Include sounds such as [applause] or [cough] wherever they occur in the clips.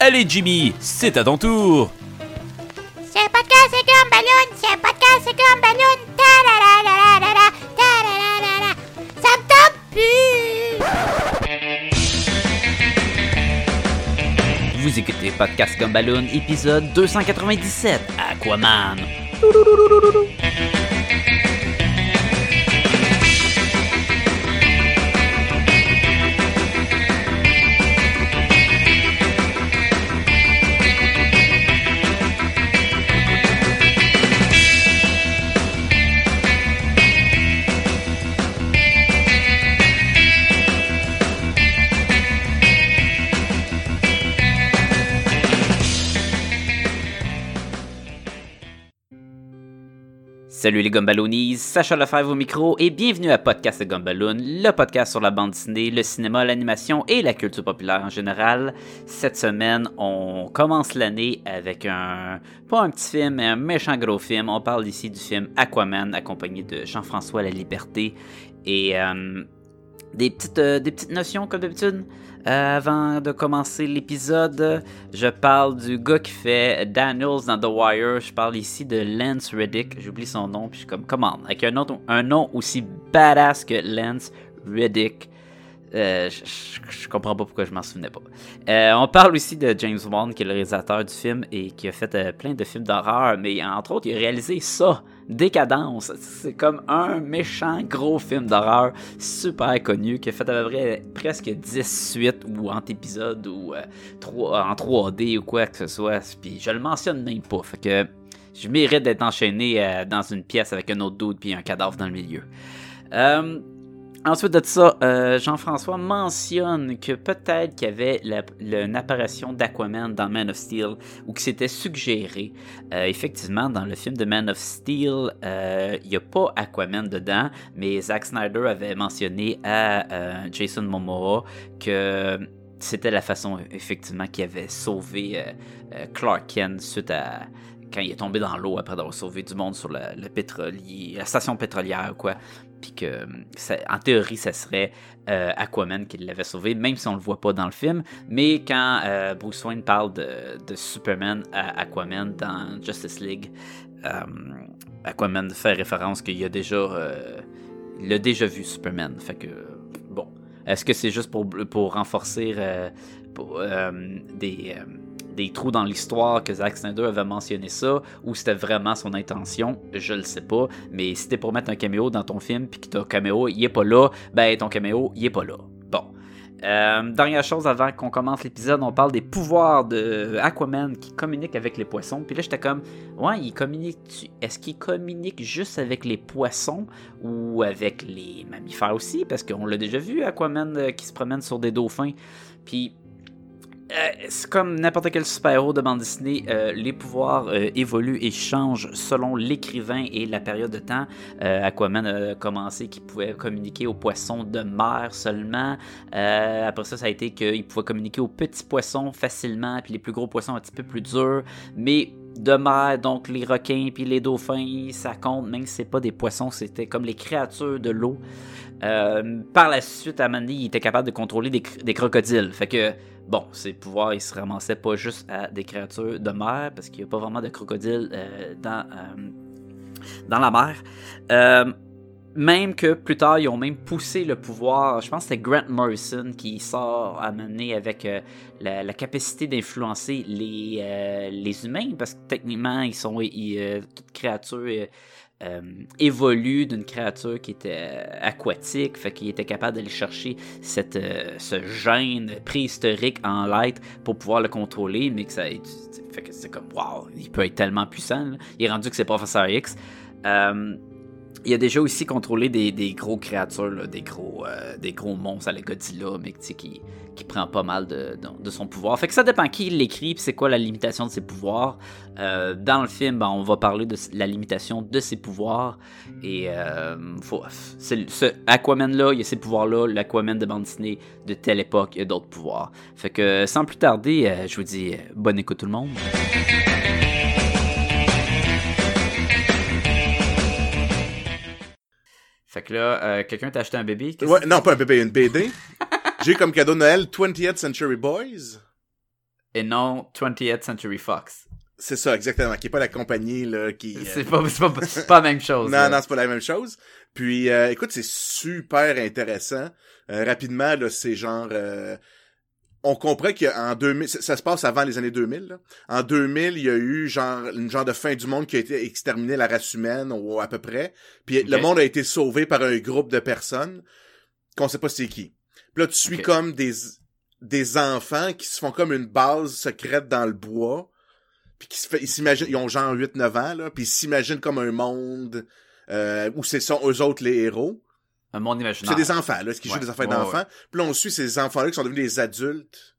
Allez Jimmy, c'est à ton tour. C'est podcast, c'est comme ballon, c'est podcast, c'est comme ballon. Ta la la la la la ta la la la la. Ça me tente plus. Vous écoutez Podcast Gumballoon, épisode 297, Aquaman. Salut les Gumballoonies, Sacha Lefebvre au micro et bienvenue à Podcast Gumballoon, le podcast sur la bande dessinée, le cinéma, l'animation et la culture populaire en général. Cette semaine, on commence l'année avec un, pas un petit film, mais un méchant gros film. On parle ici du film Aquaman, accompagné de Jean-François La Liberté et euh, des, petites, euh, des petites notions comme d'habitude. Avant de commencer l'épisode, je parle du gars qui fait Daniels dans The Wire. Je parle ici de Lance Reddick. J'oublie son nom, puis je suis comme, comment Avec un, autre, un nom aussi badass que Lance Reddick. Euh, je, comprends pas pourquoi je m'en souvenais pas. Euh, on parle aussi de James Wan, qui est le réalisateur du film et qui a fait euh, plein de films d'horreur, mais entre autres, il a réalisé ça, Décadence. C'est comme un méchant gros film d'horreur super connu qui a fait à peu près presque 10 suites ou en épisodes ou 3, en 3D ou quoi que ce soit. Puis je le mentionne même pas. Fait que je mérite d'être enchaîné dans une pièce avec un autre doute puis un cadavre dans le milieu. Euh, Ensuite de ça, euh, Jean-François mentionne que peut-être qu'il y avait une apparition d'Aquaman dans Man of Steel ou que c'était suggéré. Euh, effectivement, dans le film de Man of Steel, euh, il n'y a pas Aquaman dedans, mais Zack Snyder avait mentionné à Jason Momoa que c'était la façon effectivement qu'il avait sauvé Clark Kent suite à quand il est tombé dans l'eau après avoir sauvé du monde sur la station pétrolière ou quoi puis que ça, en théorie ça serait euh, Aquaman qui l'avait sauvé, même si on le voit pas dans le film. Mais quand euh, Bruce Wayne parle de, Superman à Aquaman dans Justice League, euh, Aquaman fait référence qu'il a déjà, euh, il a déjà vu Superman. Fait que bon, est-ce que c'est juste pour pour renforcer pour, des des trous dans l'histoire que Zack Snyder avait mentionné ça, ou c'était vraiment son intention, je le sais pas. Mais si c'était pour mettre un caméo dans ton film, puis que ton caméo, il est pas là, ben ton caméo, il est pas là. Bon. Euh, dernière chose avant qu'on commence l'épisode, on parle des pouvoirs de Aquaman qui communique avec les poissons. Puis là, j'étais comme, ouais, il communique. Est-ce qu'il communique juste avec les poissons ou avec les mammifères aussi? Parce qu'on l'a déjà vu, Aquaman euh, qui se promène sur des dauphins. Puis euh, c'est comme n'importe quel super-héros de bande dessinée, euh, les pouvoirs euh, évoluent et changent selon l'écrivain et la période de temps. Aquaman a commencé qu'il pouvait communiquer aux poissons de mer seulement. après ça, ça a été qu'il pouvait communiquer aux petits poissons facilement, puis les plus gros poissons un petit peu plus durs. Mais de mer, donc les requins puis les dauphins, ça compte, même si c'est pas des poissons, c'était comme les créatures de l'eau. par la suite, à Mandy, il était capable de contrôler des, des crocodiles. Fait que bon, ses pouvoirs, ils se ramassaient pas juste à des créatures de mer, parce qu'il n'y a pas vraiment de crocodiles euh, dans, euh, dans la mer. Euh, même que plus tard, ils ont même poussé le pouvoir. Je pense que c'était Grant Morrison qui sort à mener avec la, capacité d'influencer les, humains, parce que techniquement, ils sont toutes créatures euh, évolue d'une créature qui était aquatique, fait qu'il était capable d'aller chercher cette, euh, ce gène préhistorique en l'être pour pouvoir le contrôler, mais que ça fait que c'est comme waouh, il peut être tellement puissant. Il est rendu que c'est Professeur X. Euh, il a déjà aussi contrôlé des, des gros créatures, des, gros, euh, des gros monstres à la Godzilla, mais qui, qui prend pas mal de, de, son pouvoir. Fait que ça dépend qui l'écrit, c'est quoi la limitation de ses pouvoirs. Euh, dans le film, ben, on va parler de la limitation de ses pouvoirs. Et euh, ce Aquaman-là, il y a ses pouvoirs-là. L'Aquaman de bande dessinée de telle époque, il y a d'autres pouvoirs. Fait que sans plus tarder, euh, je vous dis bonne écoute tout le monde. Fait que là, euh, quelqu'un t'a acheté un bébé? Ouais, non, pas un bébé, une BD. [laughs] J'ai comme cadeau de Noël 20th Century Boys. et non 20th Century Fox. C'est ça, exactement. Qui est pas la compagnie là, qui. euh, C'est pas, pas, la même chose. Non, là. non, c'est pas la même chose. Puis, euh, écoute, c'est super intéressant. Euh, rapidement, là, c'est genre... on comprend qu'en 2000... Ça, ça se passe avant les années 2000. là. En 2000, il y a eu genre une genre de fin du monde qui a été exterminé la race humaine, ou à peu près. Puis le monde a été sauvé par un groupe de personnes qu'on sait pas c'est qui. Puis là, tu suis comme des des enfants qui se font comme une base secrète dans le bois puis qui se fait, ils s'imaginent, ils ont genre 8-9 ans, là, puis ils s'imaginent comme un monde euh, où c'est sont eux autres les héros. Un monde imaginaire. C'est des enfants, là, ce qui Ouais. jouent des affaires Ouais, d'enfants. Puis là, on suit ces enfants-là qui sont devenus des adultes.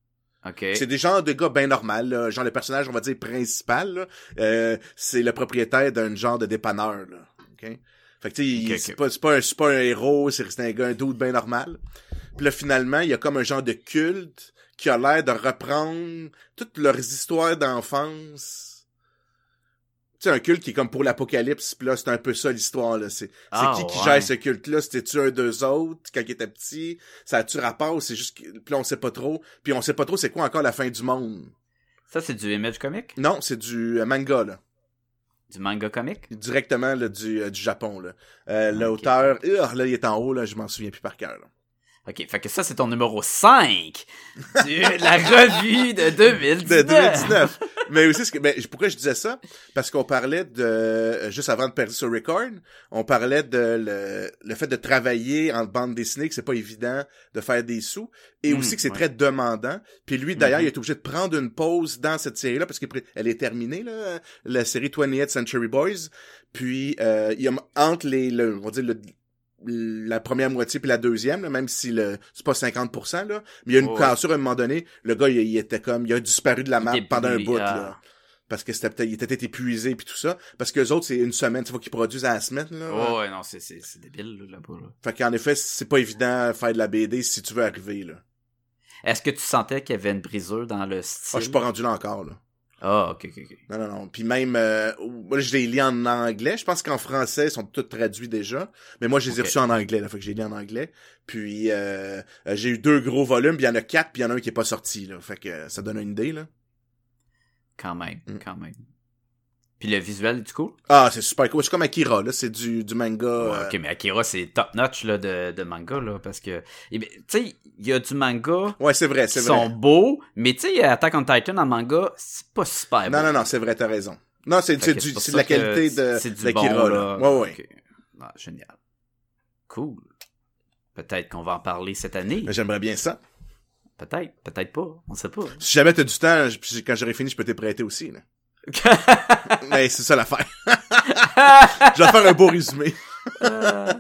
C'est des genres de gars bien normaux, là. Genre le personnage, on va dire, principal, euh, c'est le propriétaire d'un genre de dépanneur, là. OK? Fait que, tu sais, c'est pas, pas, pas un héros, c'est c'est un gars, un dude bien normal. Puis là, finalement, il y a comme un genre de culte qui a l'air de reprendre toutes leurs histoires d'enfance. Tu sais, un culte qui est comme pour l'apocalypse, puis là, c'est un peu ça l'histoire, là. C'est c'est Ah, qui qui gère ce culte-là? C'était-tu un d'eux autres quand il était petit? Ça a-tu rapport? C'est juste que... Là, on sait pas trop? Puis on sait pas trop c'est quoi encore la fin du monde. Ça, c'est du image comic? Non, c'est du euh, manga, là. Du manga comic? Directement là, du, euh, du Japon, là. Euh, Ok. L'auteur... Ah, là, il est en haut, là, je m'en souviens plus par cœur, là. Ok, fait que ça, c'est ton numéro 5 de la revue de 2019. [laughs] De 2019. Mais aussi, ce que, ben, pourquoi je disais ça? Parce qu'on parlait de, juste avant de perdre sur record, on parlait de le, le fait de travailler en bande dessinée, que c'est pas évident de faire des sous, et Mm, aussi que c'est ouais. très demandant. Puis lui, d'ailleurs, Mhm. il est obligé de prendre une pause dans cette série-là, parce qu'elle est terminée, là, la série 28th Century Boys. Puis, euh, il y a, entre les, le, on va dire, le, la première moitié puis la deuxième, là, même si le c'est pas 50%, là, mais il y a une Ouais. cassure à un moment donné, le gars, il, il était comme, il a disparu de la map pendant un bout, ah. là. Parce que c'était peut-être, il était peut-être épuisé puis tout ça. Parce que les autres, c'est une semaine, tu vois, qu'ils produisent à la semaine, là. Oh, ouais, non, c'est, c'est, c'est débile, là, là-bas, là. Fait qu'en effet, c'est pas évident de faire de la BD si tu veux arriver, là. Est-ce que tu sentais qu'il y avait une brisure dans le style? Ah, je suis pas rendu là encore, là. Ah, ok, ok, ok. Non, non, non. Puis même, euh, moi, je les lis en anglais. Je pense qu'en français, ils sont tous traduits déjà. Mais moi, je les ai reçus en anglais, là. Fait que j'ai lu en anglais. Puis, euh, euh, j'ai eu deux gros volumes. Puis il y en a quatre, puis il y en a un qui est pas sorti, là. Fait que ça donne une idée, là. Quand même, Mm. quand même. Puis le visuel, du coup? Ah, c'est super cool. C'est comme Akira, là. C'est du, du manga. Ouais, euh, ok, mais Akira, c'est top notch, là, de, de manga, là, parce que, eh ben, tu sais, il y a du manga Ouais, c'est vrai, qui c'est sont vrai. beaux, mais tu sais, Attack on Titan en manga, c'est pas super beau. Non, non, non, c'est vrai, t'as raison. Non, c'est de la qualité de, d'Akira, là. là. Ouais, ouais. Ah, génial. Cool. Peut-être qu'on va en parler cette année. Mais J'aimerais bien ça. Peut-être, peut-être pas. On sait pas. Si jamais t'as du temps, quand j'aurai fini, je peux te prêter aussi, là. Mais c'est ça l'affaire. [laughs] je vais faire un beau résumé. Euh,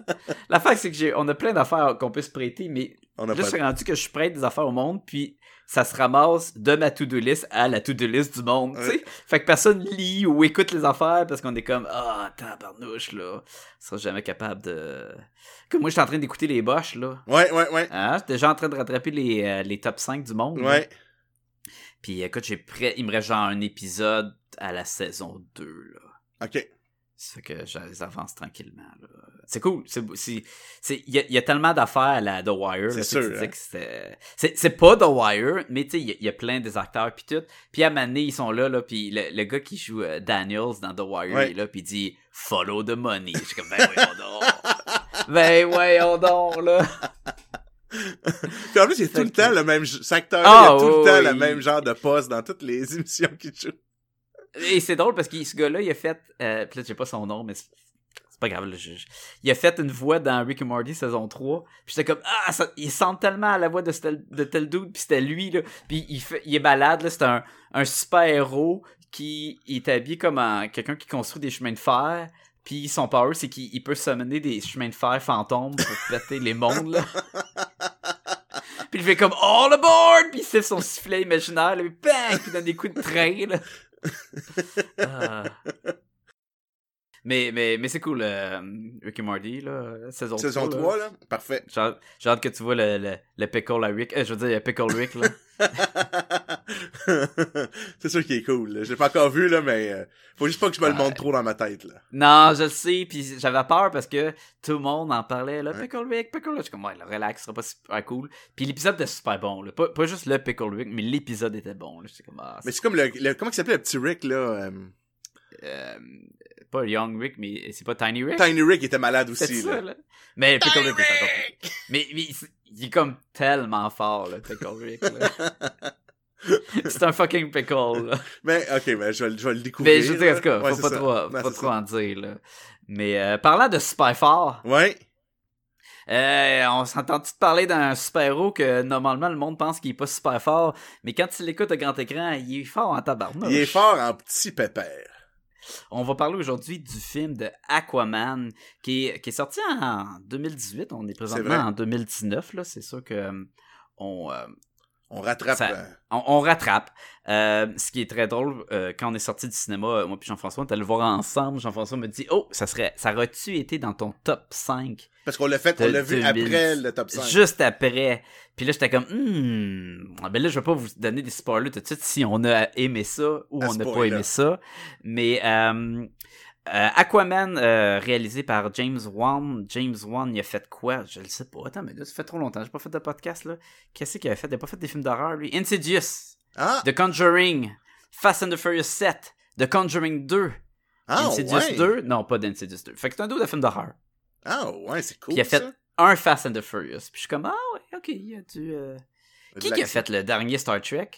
L'affaire, c'est que j'ai, on a plein d'affaires qu'on peut se prêter, mais On a là, je suis rendu que je prête des affaires au monde, puis ça se ramasse de ma to-do list à la to-do list du monde, tu sais. Fait que personne lit ou écoute les affaires parce qu'on est comme, ah, tabarnouche, là. On sera jamais capable de... Comme moi, je suis en train d'écouter les boches, là. Ouais, ouais, ouais. Hein? J'étais déjà en train de rattraper les, euh, les top 5 du monde. là. Ouais. Puis écoute, j'ai prêt... il me reste genre un épisode à la saison 2, là. OK. Ça fait que je les avance tranquillement. C'est cool. Il y, a- il y a tellement d'affaires à la The Wire. C'est sûr, hein. c'est, pas The Wire, mais tu sais, il y, a- il y a plein des acteurs puis tout. Puis à Mané, ils sont là, là, puis le, le gars qui joue euh, Daniels dans The Wire, Ouais. est là, puis il dit « Follow the money ». Je suis comme « Ben voyons donc! ben voyons donc, là! Puis en plus, il y a tout le temps le même, Ah, il y a tout le temps le même genre de poste dans toutes les [laughs] émissions qu'il joue. » Et c'est drôle parce que ce gars-là, il a fait... Euh, puis là, j'ai pas son nom, mais c'est, pas grave. là, je- je- il a fait une voix dans Rick and Morty saison 3. Puis j'étais comme, ah, il sent tellement à la voix de, tel- de tel dude. Puis c'était lui, là. Puis il, fait, il est malade, là. C'est un, un super-héros qui est habillé comme un- quelqu'un qui construit des chemins de fer. Puis son power, c'est qu'il il peut summoner des chemins de fer fantômes pour [laughs] péter les mondes, là. Puis il fait comme All aboard! Puis il siffle son sifflet imaginaire, là, puis bang! Puis il donne des coups de train, là. Ah. [laughs] [laughs] Mais, mais, mais c'est cool, euh, Rick et Morty, là, saison, Saison 3. 3, là. Parfait. J'ai hâte, que tu vois le, le, le pickle à Rick. Euh, je veux dire, le pickle Rick, là. [laughs] C'est sûr qu'il est cool. là. Je l'ai pas encore vu, là, mais euh, faut juste pas que je me le montre trop dans ma tête, là. Non, je le sais, puis j'avais peur parce que tout le monde en parlait, Ouais. Pickle Rick, Pickle Rick. Je suis comme, ouais, le relax, ce sera pas super cool. Puis l'épisode était super bon, là. Pas, pas juste le Pickle Rick, mais l'épisode était bon, là. Comme, ah, Mais c'est comme le, le- comment il s'appelait le petit Rick, là? euh, euh, pas Young Rick, mais c'est pas Tiny Rick? Tiny Rick était malade aussi, ça, là. là. Mais Pickle Rick est encore. Mais, mais il- il est comme tellement fort, le Pickle Rick, là. [laughs] c'est un fucking pickle, là. Mais, ok, mais je vais, le- je vais le découvrir. Mais je sais, en tout cas, Ouais, faut pas ça. trop, Non, pas trop en dire, là. Mais euh, parlant de super fort, Ouais. euh, on s'entend-tu parler d'un super-héros que normalement le monde pense qu'il est pas super fort, mais quand tu l'écoutes à grand écran, il est fort en tabarnouche. Il est fort en petit pépère. On va parler aujourd'hui du film de Aquaman qui est, qui est sorti en 2018. On est présentement en 2019. Là, c'est sûr que euh, on, euh, On rattrape. Ça- euh, on, on rattrape. Euh, ce qui est très drôle, euh, quand on est sorti du cinéma, moi puis Jean-François, on est allé le voir ensemble. Jean-François me dit Oh, ça serait ça aurait-tu été dans ton top 5 parce qu'on l'a fait, on l'a vu 2000. après le top 5. Juste après. Puis là, j'étais comme, hmm, ben là, je vais pas vous donner des spoilers tout de suite si on a aimé ça ou À on n'a pas aimé ça. Mais euh, euh, Aquaman, euh, réalisé par James Wan. James Wan, il a fait quoi? Je le sais pas. Attends, mais là, ça fait trop longtemps. J'ai pas fait de podcast, là. Qu'est-ce qu'il a fait? Il a pas fait des films d'horreur, lui. Insidious, Ah, The Conjuring, Fast and the Furious 7, The Conjuring 2, ah Insidious ouais. 2. Non, pas d'Insidious 2. Fait que c'est un dos de film d'horreur. Ah ouais, c'est cool Puis il a fait ça. un Fast and the Furious. Puis je suis comme, ah ouais, ok, il y a du... euh, Qui, a fait le dernier Star Trek?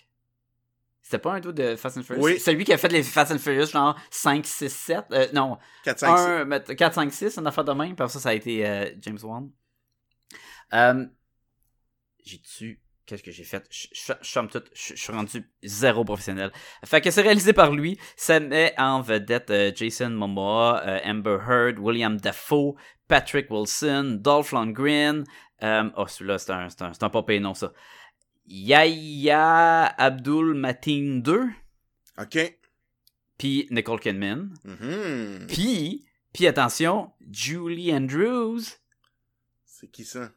C'était pas un dos de Fast and Furious? Oui. Celui qui a fait les Fast and Furious, genre 5, 6, 7. Euh, non, 4, 5, 6. 1, mais 4, 5, 6, une affaire de même. Puis ça, ça a été euh, James Wan. Euh, J'ai-tu. Qu'est-ce que j'ai fait? Je- suis rendu zéro professionnel. Fait que c'est réalisé par lui. Ça met en vedette euh, Jason Momoa, Amber Heard, William Dafoe, Patrick Wilson, Dolph Lundgren. Euh, oh, celui-là, c'est un, c'est un, un pas payé nom, ça. Yahya Abdul Mateen 2, OK. puis Nicole Kidman. Mhm. Puis, puis attention, Julie Andrews, C'est qui ça?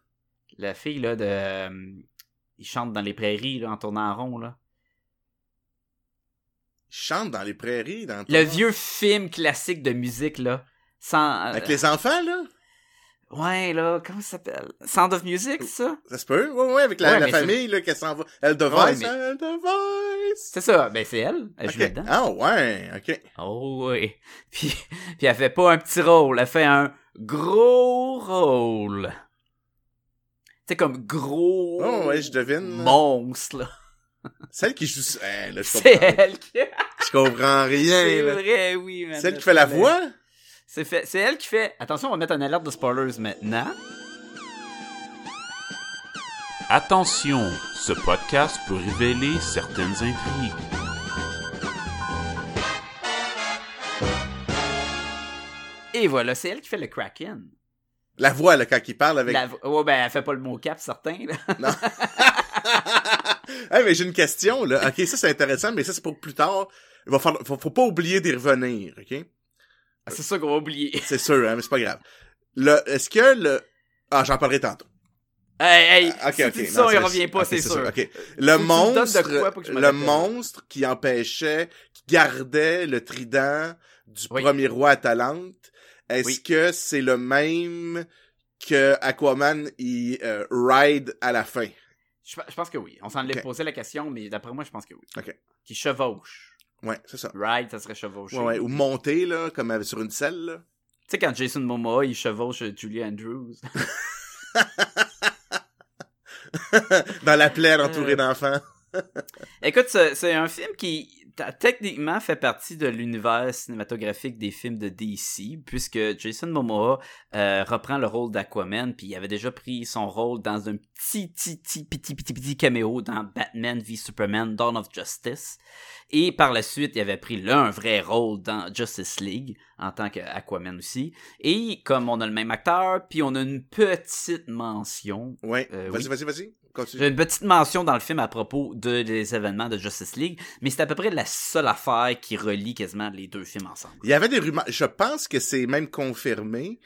la fille là de, euh, il chante dans les prairies là, en tournant en rond là. Il chante dans les prairies, dans Le vieux film classique de musique là, sans, euh, Avec les enfants, là? Ouais là, comment ça s'appelle, Sound of Music, c'est ça? Ça se peut? Ouais, ouais, avec la, Ouais, la famille, là, qu'elle s'en va. Elle de Ouais, Vice, mais- elle de Vice. C'est ça, ben c'est elle, elle joue Ok. dedans. Ah ouais, ok. Oh oui. [laughs] Puis, puis elle fait pas un petit rôle, elle fait un gros rôle. C'est comme gros Oh ouais, je devine. monstre là. [laughs] Celle qui joue... Eh, là, je C'est comprends, elle qui. je comprends rien, C'est là. vrai, oui, man. Celle qui fait la voix? C'est fait- c'est elle qui fait. Attention, on va mettre un alerte de spoilers maintenant. Attention, ce podcast peut révéler certaines intrigues. Et voilà, c'est elle qui fait le Kraken. La voix, là, quand il parle avec... La... Ouais, ben, elle fait pas le mot cap, certain. Là. Non. [laughs] [laughs] hey, mais j'ai une question, là. Ok, ça, c'est intéressant, mais ça, c'est pour plus tard. Il va falloir, faut, faut pas oublier d'y revenir, ok? Ah, c'est ça qu'on va oublier. [laughs] C'est sûr, hein, mais c'est pas grave. Le, est-ce que le... Ah, j'en parlerai tantôt. Hey, hey, Ah, ok, si ok. tu dis Non, ça, c'est- revient pas, c'est sûr. Ok. Le tu monstre, quoi pour que je me le monstre qui empêchait, qui gardait le trident du Oui. premier roi Atalante, est-ce Oui. que c'est le même que Aquaman il euh, ride à la fin? Je, je pense que oui. On s'en est posé la question, mais d'après moi, je pense que oui. Ok. Qui chevauche. Ouais, c'est ça. Ride, ça serait chevaucher. Ouais, ouais, ou monter là, comme euh, sur une selle là. Tu sais, quand Jason Momoa, il chevauche Julie Andrews. [laughs] [laughs] Dans la plaine entourée Euh. d'enfants. [laughs] Écoute, c'est un film qui techniquement fait partie de l'univers cinématographique des films de DC, puisque Jason Momoa euh, reprend le rôle d'Aquaman, puis il avait déjà pris son rôle dans un petit, petit, petit, petit, petit, petit caméo dans Batman v Superman Dawn of Justice. Et par la suite, il avait pris là un vrai rôle dans Justice League, en tant qu'Aquaman aussi. Et comme on a le même acteur, puis on a une petite mention Ouais. Euh, vas-y, oui. vas-y, vas-y. J'ai une petite mention dans le film à propos de, des événements de Justice League, mais c'est à peu près la seule affaire qui relie quasiment les deux films ensemble. Il y avait des rumeurs. Je pense que c'est même confirmé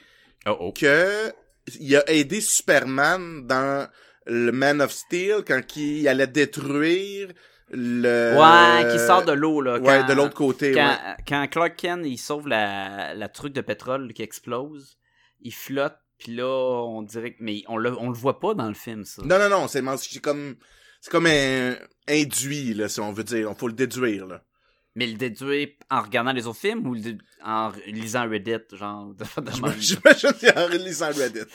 Oh oh. que il a aidé Superman dans le Man of Steel quand il allait détruire le... Ouais, qui sort de l'eau, là. Ouais, de l'autre côté, Quand, ouais. quand Clark Kent, il sauve la, la truc de pétrole qui explose, il flotte, puis là, on dirait que... Mais on le, on le voit pas dans le film, ça. Non, non, non, c'est c'est comme... C'est comme un induit, là, si on veut dire. Il faut le déduire, là. Mais le déduire en regardant les autres films ou le en lisant Reddit, genre... De, de? J'imagine en lisant Reddit. [laughs]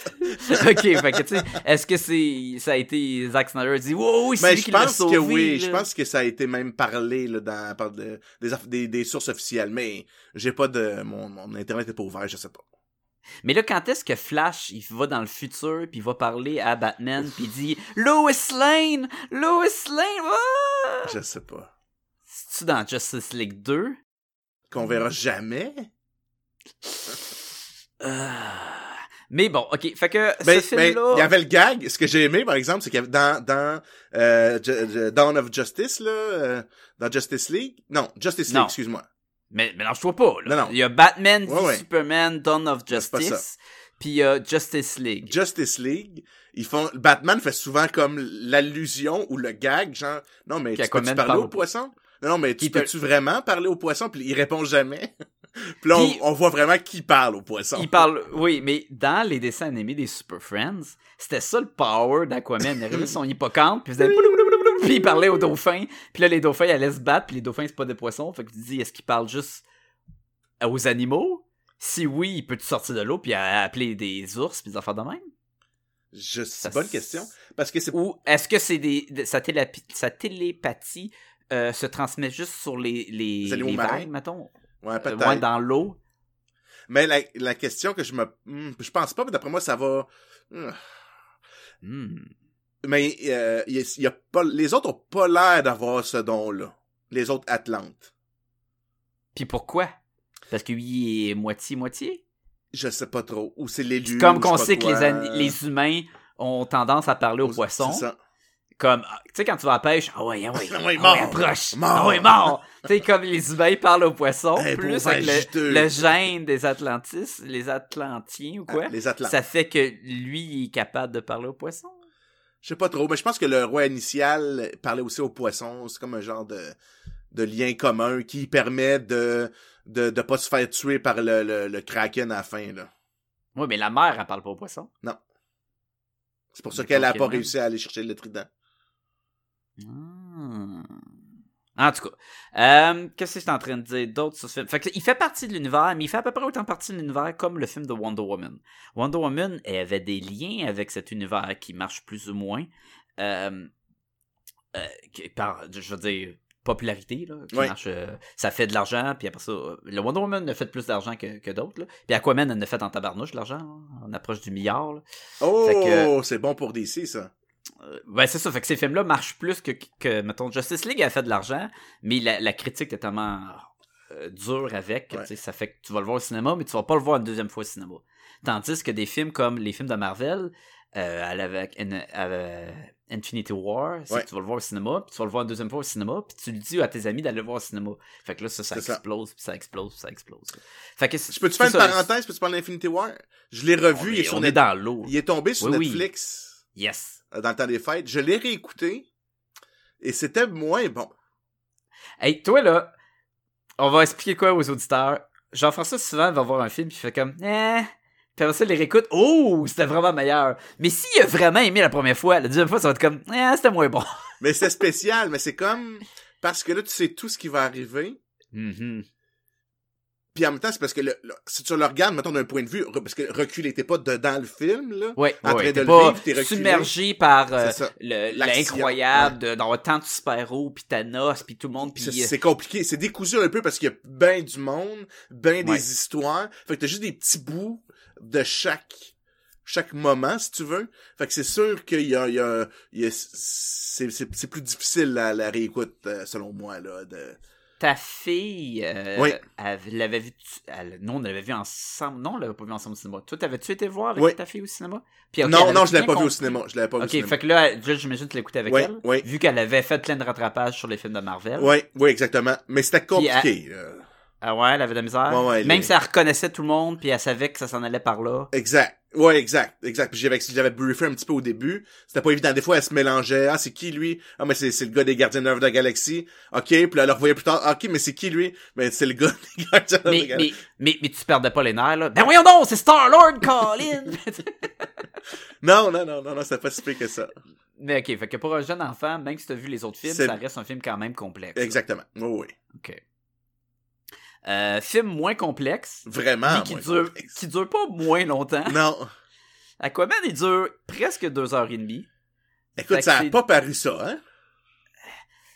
ok, fait que tu sais, est-ce que c'est ça a été Zack Snyder dit wow, c'est Mais lui je qui l'a pense que oui, là. je pense que ça a été même parlé là, dans par de- des, des, des sources officielles, mais j'ai pas de mon, mon internet est pas ouvert, je sais pas. Mais là, quand est-ce que Flash, il va dans le futur, puis il va parler à Batman, puis il dit Lois Lane, Lois Lane, ah! Je sais pas. C'est-tu dans Justice League 2 Qu'on verra jamais? Ah. Mais bon, ok, fait que ce mais film-là. il y avait le gag. Ce que j'ai aimé, par exemple, c'est qu'il y avait dans dans euh, Dawn of Justice là, euh, dans Justice League. Non, Justice League, excuse-moi. Mais mélange-toi pas, là. Non, non. Il y a Batman v Ouais, ouais. Superman, Dawn of Justice, puis il y a Justice League. Justice League, ils font Batman fait souvent comme l'allusion ou le gag, genre non mais tu peux-tu parler parle au poisson? Non non mais tu peux-tu vraiment parler au poisson? Puis il répond jamais. [laughs] Puis là on- voit vraiment qui parle au poisson. Il parle, oui, mais dans les dessins animés des Super Friends, c'était ça le power d'Aquaman. Il arrivait son hippocampe, puis il faisait [laughs] puis il parlait aux dauphins, puis là les dauphins ils allaient se battre, puis les dauphins c'est pas des poissons, fait que tu dis est-ce qu'il parle juste aux animaux? Si oui, il peut te sortir de l'eau puis a- appeler des ours puis des affaires de même? Je c'est bonne question. Parce que c'est Ou est-ce que c'est des de- sa, sa télépathie euh, se transmet juste sur les les, Les vagues, mettons, ouais Euh, peut-être. ouais, dans l'eau? Mais la, la question que je me hmm, je pense pas mais d'après moi ça va hmm. Mais euh, il y a- il y a pas les autres ont pas l'air d'avoir ce don là. Les autres Atlantes. Puis pourquoi? Parce que lui est moitié moitié. Je sais pas trop. Ou c'est l'élu. Comme qu'on sait que les, les humains ont tendance à parler aux poissons. C'est ça. Comme, ah, tu sais, quand tu vas à la pêche, ah ouais, ah ouais, [laughs] Ah ouais, ah mort. ouais, approche, Mort. ah ouais, mort. tu sais, comme les humains parlent aux poissons, Un plus avec le, le gène des Atlantis, les Atlantiens ou quoi, Ah, Les Atlantes. ça fait que lui, il est capable de parler aux poissons. Je sais pas trop, mais je pense que le roi initial parlait aussi aux poissons. C'est comme un genre de, de lien commun qui permet de, de, de pas se faire tuer par le, le, le kraken à la fin, là. Oui, mais la mère, elle parle pas aux poissons. C'est pour ça qu'elle a pas réussi à aller chercher le trident. Hmm. En tout cas, euh, qu'est-ce que j'étais en train de dire d'autre sur ce film? Fait que, il fait partie de l'univers, mais il fait à peu près autant partie de l'univers comme le film de Wonder Woman. Wonder Woman, elle avait des liens avec cet univers qui marche plus ou moins. Euh, euh, par, je veux dire, popularité, là, qui Ouais. marche, ça fait de l'argent, puis après ça, le Wonder Woman a fait plus d'argent que, que d'autres, là. Puis Aquaman, elle a fait en tabarnouche l'argent, là. on approche du milliard, là. Oh, c'est bon pour DC, ça. Euh, ouais, c'est ça. Fait que ces films-là marchent plus que, que, mettons, Justice League a fait de l'argent, mais la, la critique est tellement euh, dure avec que Ouais. ça fait que tu vas le voir au cinéma, mais tu vas pas le voir une deuxième fois au cinéma. Tandis que des films comme les films de Marvel, euh, avec Infinity War, c'est Ouais. que tu vas le voir au cinéma, puis tu vas le voir une deuxième fois au cinéma, puis tu le dis à tes amis d'aller le voir au cinéma. Fait que là, ça, ça explose, puis ça explose, puis ça explose. Fait que Je peux-tu faire une ça, parenthèse? Peux-tu parler d'Infinity War? Je l'ai On revu, il est on est dans l'eau. Il est tombé sur Oui, oui. Netflix Yes. Euh, dans le temps des fêtes. Je l'ai réécouté et c'était moins bon. Hey, toi, là, on va expliquer quoi aux auditeurs? Jean-François, souvent, va voir un film, puis il fait comme, eh. Puis après ça, il les réécoute, oh, c'était vraiment meilleur. Mais s'il a vraiment aimé la première fois, la deuxième fois, ça va être comme, eh, c'était moins bon. Mais c'est spécial, mais c'est comme parce que là, tu sais tout ce qui va arriver. Mhm. Puis en même temps, c'est parce que le, le- si tu le regardes, mettons d'un point de vue, re- parce que reculé, t'es pas dedans le film, là. Ouais, En train ouais, de t'es le pas vivre, t'es reculé. submergé par euh, l'incroyable de- d'avoir tant de super-héros, puis Thanos, puis tout le monde, puis... C'est c'est compliqué, c'est décousu un peu parce qu'il y a ben du monde, ben des Ouais. histoires. Fait que t'as juste des petits bouts de chaque chaque moment, si tu veux. Fait que c'est sûr qu'il y a, il y a, il y a- c'est, c'est, c'est plus difficile la, la réécoute, euh, selon moi, là. De... Ta fille, euh, Oui. elle l'avait vu, elle- nous on l'avait vu ensemble, non on l'avait pas vu ensemble au cinéma. Toi t'avais-tu été voir avec Oui. ta fille au cinéma? Puis, non, non, je l'avais pas vu au compris. cinéma. Je l'avais pas vu au Ok, fait que là, j'imagine que tu l'écoutais avec Oui, elle, vu qu'elle avait fait plein de rattrapages sur les films de Marvel. Oui, oui, exactement. Mais c'était Puis, compliqué. Ah ouais, elle avait de la misère? Ouais, ouais, Même les- si elle reconnaissait tout le monde, puis elle savait que ça s'en allait par là. Exact. Ouais, exact, exact. Puis j'avais, j'avais briefé un petit peu au début. C'était pas évident. Des fois, elle se mélangeait. Ah, c'est qui lui? Ah, mais c'est, c'est le gars des Gardiens de la Galaxie. Ok. Puis là, elle le revoyait plus tard. Ah, Ok, mais c'est qui lui? Mais c'est le gars des Gardiens de la Mais, Galaxie. mais, mais, mais tu perdais pas les nerfs, là. Ben voyons donc, c'est Star-Lord, Colin! [laughs] Non, non, non, non, non, c'était pas si pire que ça. mais ok, fait que pour un jeune enfant, même si t'as vu les autres films, ça reste un film quand même complexe. Exactement. Oui, oui. Ok. Euh, film moins complexe, Vraiment. qui moins dure, complexe. qui dure pas moins longtemps. Non. Aquaman, il dure presque deux heures et demie. Écoute, ça a pas paru ça, hein?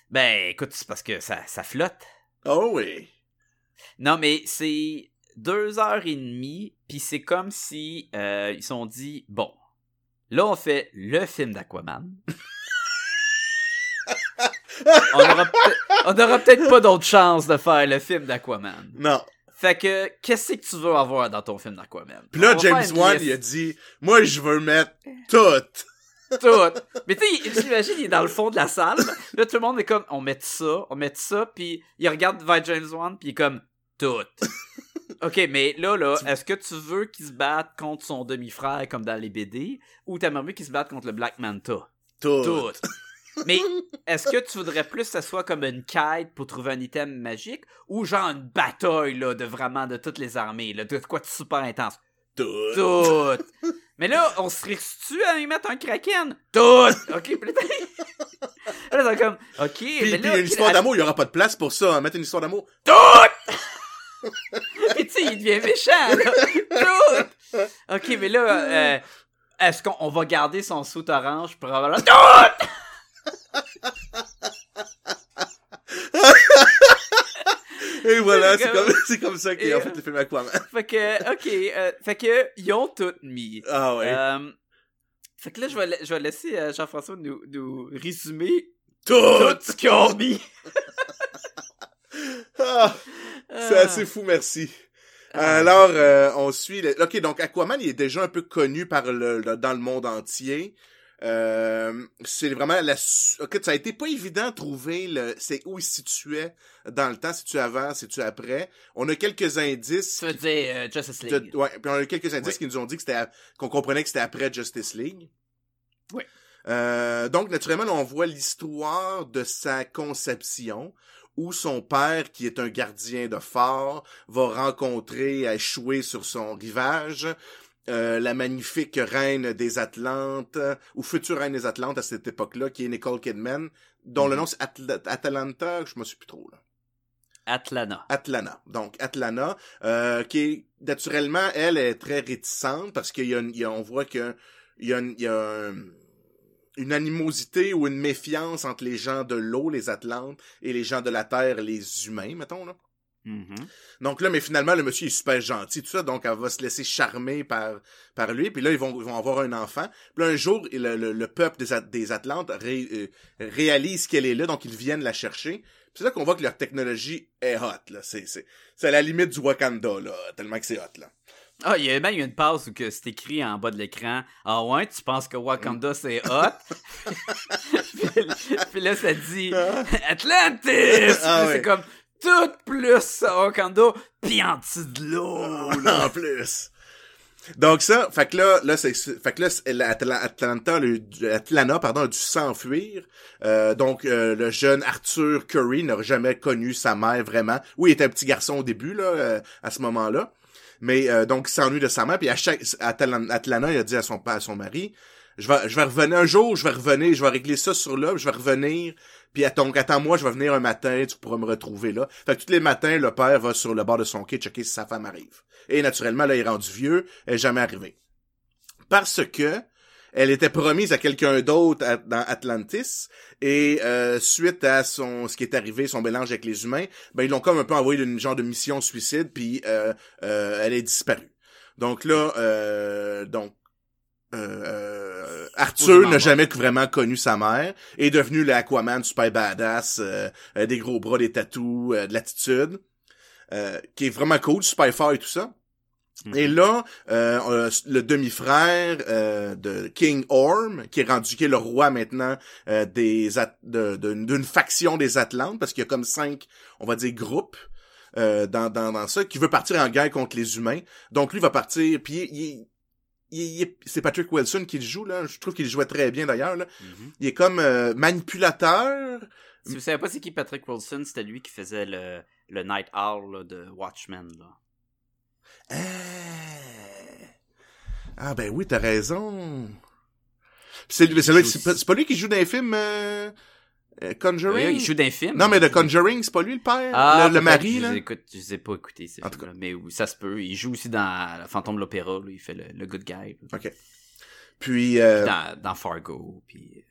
Ben, écoute, c'est parce que ça, ça flotte. Oh oui. Non, mais c'est deux heures et demie, puis c'est comme si euh, ils se sont dit, bon, là on fait le film d'Aquaman. [laughs] on aura peut- peut-être pas d'autre chance de faire le film d'Aquaman. Non. Fait que, qu'est-ce que tu veux avoir dans ton film d'Aquaman? Puis là, James Wan, il a dit, moi, je veux mettre tout. tout. Mais tu sais, j'imagine, il est dans le fond de la salle. Là, tout le monde est comme, on met ça, on met ça, puis il regarde vers James Wan, puis il est comme, tout. Ok, mais là, là, [laughs] est-ce que tu veux qu'il se batte contre son demi-frère comme dans les BD, ou t'aimerais mieux qu'il se batte contre le Black Manta? Tout. Tout. Mais est-ce que tu voudrais plus que ça soit comme une quête pour trouver un item magique, ou genre une bataille, là, de vraiment de toutes les armées, là, de quoi de super intense? Tout. Tout. Mais là, on se risque-tu à y mettre un kraken? Tout. OK, puis là, c'est [laughs] comme, OK, Puis, mais puis là... une histoire d'amour, il y aura pas de place pour ça. hein. Mettre une histoire d'amour. Puis [laughs] tu sais, il devient méchant, là. Tout. OK, mais là, euh, est-ce qu'on on va garder son soute orange? Pour avoir... Tout. Et [laughs] voilà, c'est Comme- [laughs] c'est comme ça qu'il Et- a fait le film Aquaman. [laughs] Fait que, OK, euh, fait que, ils ont tout mis. Ah ouais. Euh, fait que là, je vais, la- je vais laisser euh, Jean-François nous, nous résumer tout! tout ce qu'ils ont mis. Ah, c'est Ah. assez fou, merci. Ah. Alors, euh, on suit... le- Ok, donc Aquaman, il est déjà un peu connu par le, le- dans le monde entier. Euh, c'est vraiment la... su- Ok, ça a été pas évident de trouver le... C'est où il se situait dans le temps, si tu avant, si tu après. On a quelques indices... Tu veux dire euh, Justice de- League. ouais, puis on a quelques indices Oui. qui nous ont dit que c'était à- qu'on comprenait que c'était après Justice League. Oui. Euh, donc, naturellement, là, on voit l'histoire de sa conception, où son père, qui est un gardien de phare, va rencontrer, échouer sur son rivage, euh, la magnifique reine des Atlantes, ou future reine des Atlantes à cette époque-là, qui est Nicole Kidman, dont le Mhm. nom c'est Atla- Atalanta, je me suis plus trop là. Atlanta. Atlana. Donc, Atlana, euh, qui est, naturellement, elle est très réticente parce qu'il y a, y on voit qu'il y a, une- il y a un- une animosité ou une méfiance entre les gens de l'eau, les Atlantes, et les gens de la Terre, les humains, mettons, là. Mhm. Donc là, mais finalement, le monsieur est super gentil, tout ça, donc elle va se laisser charmer par, par lui, puis là, ils vont, ils vont avoir un enfant. Puis là, un jour, le, le, le peuple des, des Atlantes ré- euh, réalise qu'elle est là, donc ils viennent la chercher. Puis c'est là qu'on voit que leur technologie est hot, là. C'est, à la limite du Wakanda, là, tellement que c'est hot, là. Ah, il y a même une passe où que c'est écrit en bas de l'écran. Ah ouais, tu penses que Wakanda c'est hot? puis, [laughs] puis là, ça dit Atlantis! Ah ouais. C'est comme tout plus Wakanda, pis en dessous de l'eau. [laughs] là. en plus. Donc ça, fait que là, là c'est, fait que là, Atlanta, le, Atlanta, pardon, a dû s'enfuir. Euh, donc euh, le jeune Arthur Curry n'a jamais connu sa mère vraiment. Oui, il était un petit garçon au début là, euh, à ce moment-là. Mais euh, donc il s'ennuie de sa mère. Puis à chaque Atlan- Atlanta, il a dit à son à son mari, je vais, je vais revenir un jour, je vais revenir, je vais régler ça sur là, je vais revenir. Puis attends, attends-moi, je vais venir un matin, tu pourras me retrouver là. Fait que tous les matins, le père va sur le bord de son quai checker si sa femme arrive. Et naturellement, là, il est rendu vieux, elle est jamais arrivée. Parce que elle était promise à quelqu'un d'autre dans Atlantis, et euh, suite à son ce qui est arrivé, son mélange avec les humains, ben ils l'ont comme un peu envoyé d'une genre de mission suicide, puis euh, euh, elle est disparue. Donc là, donc euh, euh, Arthur n'a jamais vraiment connu sa mère, est devenu l'Aquaman super badass, euh, euh, des gros bras, des tatous, euh, de l'attitude, euh, qui est vraiment cool, super fort et tout ça. Mhm. Et là, le demi-frère euh, de King Orm, qui est rendu qui est le roi maintenant euh, des At- de- de- d'une faction des Atlantes, parce qu'il y a comme cinq, on va dire, groupes. euh, dans, dans, dans ça, qui veut partir en guerre contre les humains. Donc lui va partir, puis il- il- c'est Patrick Wilson qui le joue là. Je trouve qu'il jouait très bien d'ailleurs. Mhm. Il est comme euh, manipulateur. Si vous savez pas c'est qui Patrick Wilson, c'était lui qui faisait le, le Night Owl là, de Watchmen. Là. Ah, Ah, ben oui, t'as raison. C'est pas lui qui joue dans les films euh, euh, Conjuring? Il joue d'un film. Non, mais de Conjuring, c'est pas lui le père, Ah, le, mari je là? les écoute, je les ai pas écoutés, ces En tout films-là. Mais oui, ça se peut. Il joue aussi dans le Fantôme de l'Opéra, il fait le, le good guy. là. Ok. Puis euh, Dans, dans Fargo, puis...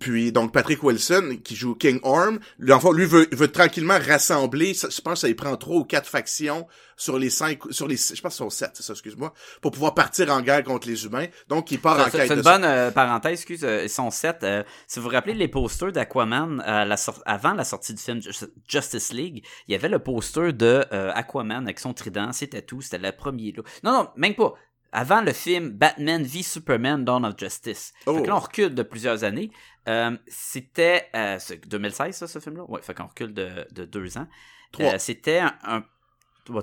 Puis donc Patrick Wilson qui joue King Orm, lui, en fait, lui veut, veut tranquillement rassembler, je pense que ça il prend trois ou quatre factions sur les cinq, sur les, je pense que sont sept, c'est ça, excuse-moi, pour pouvoir partir en guerre contre les humains. Donc il part Ça- en quête C'est de une ça. bonne euh, parenthèse, excuse, euh, ils sont sept. euh, si vous vous rappelez les posters d'Aquaman euh, la avant la sortie du film Ju- Justice League, il y avait le poster de euh, Aquaman avec son trident, c'était tout, c'était le premier. Là. Non, non, même pas. Avant le film Batman v Superman Dawn of Justice. Oh. Fait que là, on recule de plusieurs années. Euh, c'était euh, c'est 2016, ça, ce film-là? Ouais, fait qu'on recule de, de deux ans. Trois. Euh, c'était un,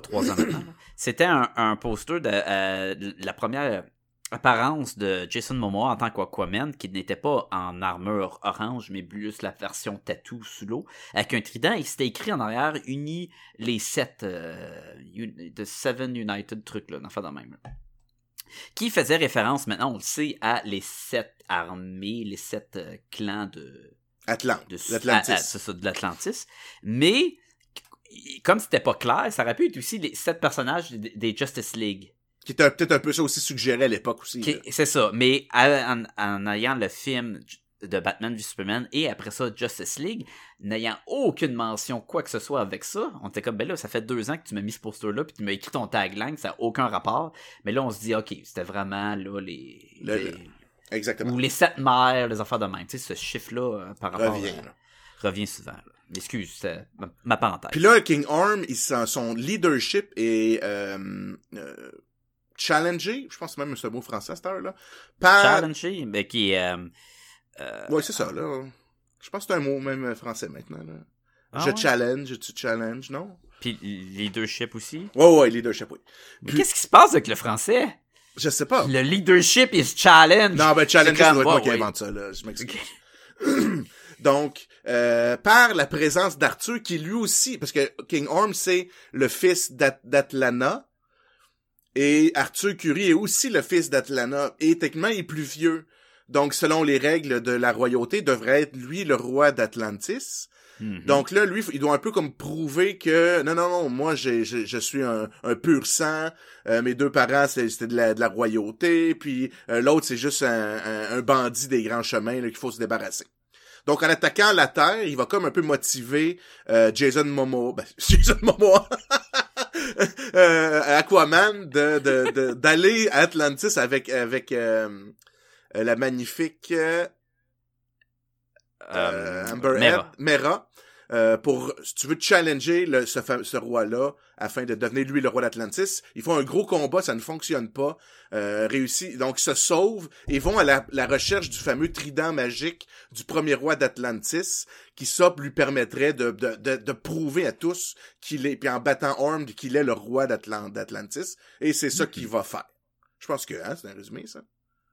trois ans maintenant. C'était un, un poster de, euh, de la première apparence de Jason Momoa en tant qu'Aquaman, qui n'était pas en armure orange, mais plus la version tattoo sous l'eau, avec un trident, et c'était écrit en arrière, unis les sept, de Seven United trucs, là, d'enfant de même. là. Qui faisait référence, maintenant on le sait, à les sept armées, les sept euh, clans de, Atlante, de l'Atlantis. à- à- c'est ça, de l'Atlantis. Mais comme c'était pas clair, ça aurait pu être aussi les sept personnages des, des Justice League. Qui était peut-être un peu ça aussi suggéré à l'époque aussi. C'est ça. Mais en ayant le film de Batman v Superman et après ça Justice League, n'ayant aucune mention quoi que ce soit avec ça, on était comme ben là, ça fait deux ans que tu m'as mis ce poster-là puis tu m'as écrit ton tagline, ça n'a aucun rapport. Mais là, on se dit ok, c'était vraiment là les, Le- les- Exactement. ou les sept mères, les affaires de même. Tu sais, ce chiffre-là euh, par rapport Revient. à- là. revient souvent. là. Excuse, c'est ma, ma parenthèse. Puis là, King Arm, il, son, leadership est euh, euh, challengé, je pense même un mot français à cette heure-là, par... Challengé, mais qui est. euh, euh, Ouais, c'est ça, là. Je pense que c'est un mot même français maintenant, là. ah je ouais? challenge, tu challenge, non? Puis leadership aussi? Ouais, ouais, leadership, oui. Mais Puis- qu'est-ce qui se passe avec le français? Je sais pas. Le leadership is challenge. Non, ben challenge, ça doit être moi qui invente ça, là. Je m'excuse. [clears throat] Donc, euh, par la présence d'Arthur, qui lui aussi, parce que King Orm, c'est le fils d'At- d'Atlana, et Arthur Curry est aussi le fils d'Atlana, et techniquement, il est plus vieux. Donc, selon les règles de la royauté, devrait être lui le roi d'Atlantis. Mhm. Donc là, lui, il doit un peu comme prouver que non, non, non, moi, j'ai, j'ai- je suis un, un pur sang. Euh, mes deux parents, c'était de la, de la royauté. Puis euh, l'autre, c'est juste un, un- un bandit des grands chemins qu'il faut se débarrasser. Donc en attaquant la Terre, il va comme un peu motiver euh, Jason Momoa, ben, [laughs] Jason Momoa, [laughs] euh, Aquaman, de, de, de- d'aller à Atlantis avec avec euh, la magnifique. euh, euh, Amber Mera. Euh, pour, si tu veux, challenger le, ce, roi-là afin de devenir lui le roi d'Atlantis. Ils font un gros combat, ça ne fonctionne pas. Euh, réussi, donc ils se sauvent et vont à la, la recherche du fameux trident magique du premier roi d'Atlantis, qui ça lui permettrait de, de, de, de prouver à tous qu'il est, puis en battant Armed, qu'il est le roi d'Atlan- d'Atlantis. Et c'est ça qu'il va faire. Je pense que, hein, c'est un résumé, ça?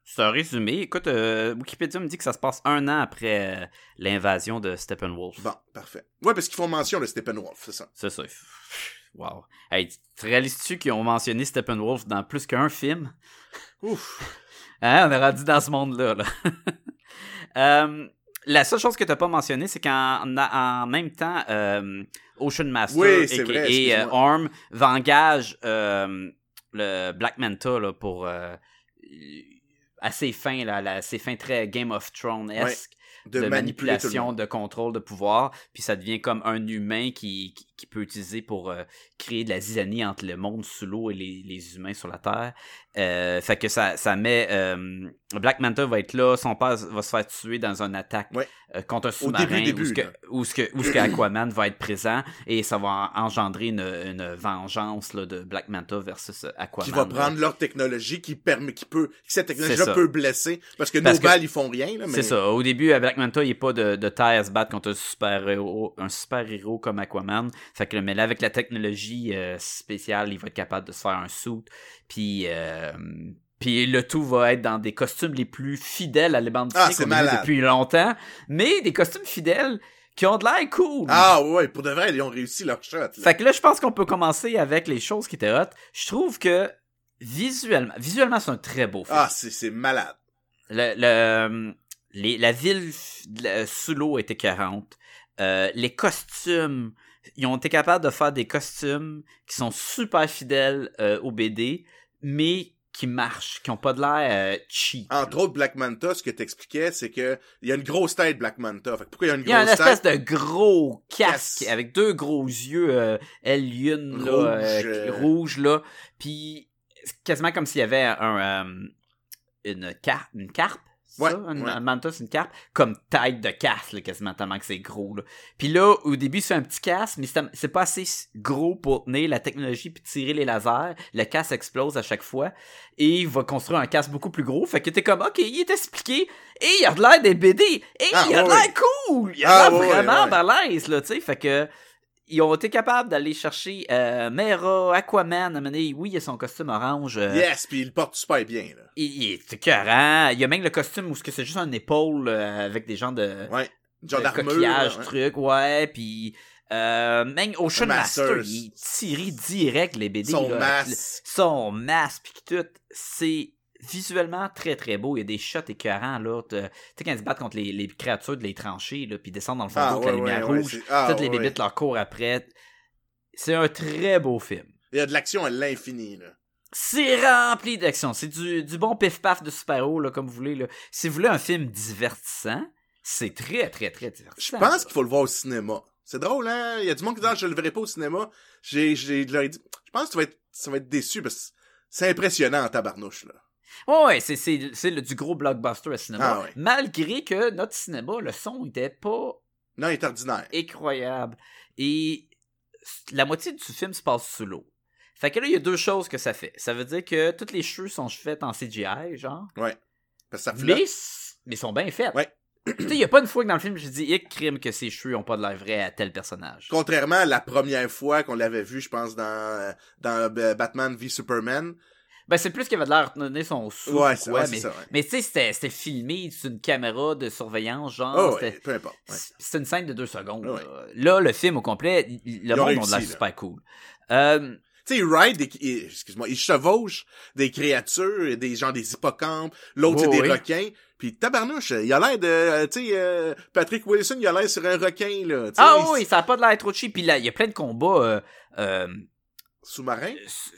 C'est un résumé. Écoute, euh, Wikipédia me dit que ça se passe un an après euh, l'invasion de Steppenwolf. Bon, parfait. Ouais, parce qu'ils font mention de Steppenwolf, c'est ça. C'est ça. Wow. Hey, tu réalises-tu qu'ils ont mentionné Steppenwolf dans plus qu'un film? Ouf. [laughs] Hein, on est rendu dans ce monde-là. là. [laughs] Euh, la seule chose que tu n'as pas mentionné, c'est qu'en en même temps, Ocean Master Oui, et, vrai, et. Orm le Black Manta là, pour à ses fins, là, à ses fins très Game of Thrones-esque. De, manipulation, de contrôle, de pouvoir, puis ça devient comme un humain qui, qui, qui peut utiliser pour euh, créer de la zizanie entre le monde sous l'eau et les, les humains sur la Terre. Euh, fait que ça, ça met... euh, Black Manta va être là, son père va se faire tuer dans une attaque Ouais. contre un sous-marin où, ce que, là. où, ce Aquaman va être présent et ça va en- engendrer une, une vengeance là, de Black Manta versus Aquaman. qui va là. prendre leur technologie qui permet qui peut cette C'est technologie ça. peut blesser parce que Parce nos que- balles ils font rien mais C'est ça. Au début, euh, Black Manta, il est pas de, de taille à se battre contre un super-héros un super héros comme Aquaman. Fait que, mais là, avec la technologie euh, spéciale, il va être capable de se faire un suit. Puis, euh, puis le tout va être dans des costumes les plus fidèles à les bandes Ah, depuis longtemps. Mais des costumes fidèles qui ont de l'air cool. Ah ouais, pour de vrai, ils ont réussi leur shot. là. Fait que là, je pense qu'on peut commencer avec les choses qui étaient hot. Je trouve que visuellement, visuellement, c'est un très beau film. Ah, c'est malade. Le, le- les- la ville sous l'eau était 40. les costumes, ils ont été capables de faire des costumes qui sont super fidèles euh, au BD, mais qui marchent, qui ont pas de l'air euh, cheap. Entre autres, Black Manta, ce que t'expliquais, c'est que il y a une grosse tête Black Manta. Fait que pourquoi il y a une Il y a une grosse espèce tête? de gros casque Yes. avec deux gros yeux euh, alien là, Rouge, euh, euh. rouge là, puis c'est quasiment comme s'il y avait un une carpe. Ouais, ça? Une- ouais. Un manta, c'est une carpe, comme tête de casse, là, quasiment tellement que c'est gros. Là. Puis là, au début, c'est un petit casse, mais c'est pas assez gros pour tenir la technologie puis tirer les lasers. Le casse explose à chaque fois. Et il va construire un casse beaucoup plus gros. Fait que t'es comme, OK, il est expliqué. Et il a de l'air des BD. Et Ah, il a de ouais, l'air cool. Il a Ah, l'air vraiment balèze, là, tu sais. Fait que ils ont été capables d'aller chercher euh, Mera, Aquaman, à donné, oui, il a son costume orange. euh, Yes, puis il le porte super bien, là. il, il est écœurant. Il y a même le costume où c'est juste un épaule euh, avec des gens de, Ouais. Genre de d'armure. coquillage, là, ouais. truc, ouais, puis euh, même Ocean Master, il tiré direct les BD. Son là, le- masque. son masque, puis tout, c'est visuellement très très beau. Il y a des shots écœurants, là. Tu sais, quand ils se battent contre les, les créatures de les tranchées, là, puis ils descendent dans le fond Ah, avec la ouais, lumière ouais, ouais, rouge. ah, Toutes les bébites leur courent après. C'est un très beau film. Il y a de l'action à l'infini, là. C'est rempli d'action. C'est du, du bon pif-paf de super-héros, là, comme vous voulez. Là. Si vous voulez un film divertissant, c'est très, très, très Je divertissant. pense qu'il faut le voir au cinéma. C'est drôle, hein? Il y a du monde qui dit, ah, je le verrai pas au cinéma. J'ai, j'ai, je leur ai dit, je pense que tu vas être, tu vas être déçu parce que c'est impressionnant en tabarnouche, là. Ouais, ouais, c'est, c'est, c'est le- du gros blockbuster à cinéma. Ah ouais. Malgré que notre cinéma, le son était pas Non, il est ordinaire. incroyable. Et la moitié du film se passe sous l'eau. Fait que là, il y a deux choses que ça fait. Ça veut dire que toutes les cheveux sont faits en CGI, genre. Ouais. Parce que ça flotte. Mais, mais sont bien faits. Ouais. tu sais, il y a pas une fois que dans le film, j'ai dit, hic, crime, que ses cheveux ont pas de l'air vrai à tel personnage. Contrairement à la première fois qu'on l'avait vu, je pense, dans, dans euh, Batman v Superman. Ben, c'est plus qu'il avait de l'air de donner son sou. Ouais, c'est quoi, ouais, c'est mais, ça, ouais. mais tu sais, c'était, c'était filmé sur une caméra de surveillance, genre. Oh, ouais, peu importe. c'était une scène de deux secondes. Ouais. Là. Là, le film au complet, le Ils monde a de l'air super cool. Euh, Tu sais, il ride des, excuse-moi, il chevauche des créatures, des gens des hippocampes, l'autre c'est des requins. Puis tabarnouche, il a l'air de, euh, tu sais, euh, Patrick Wilson, il a l'air sur un requin, là. ah oui, ça a pas de l'air trop cheap. Puis là, il y a plein de combats, euh, euh, Sous-marin?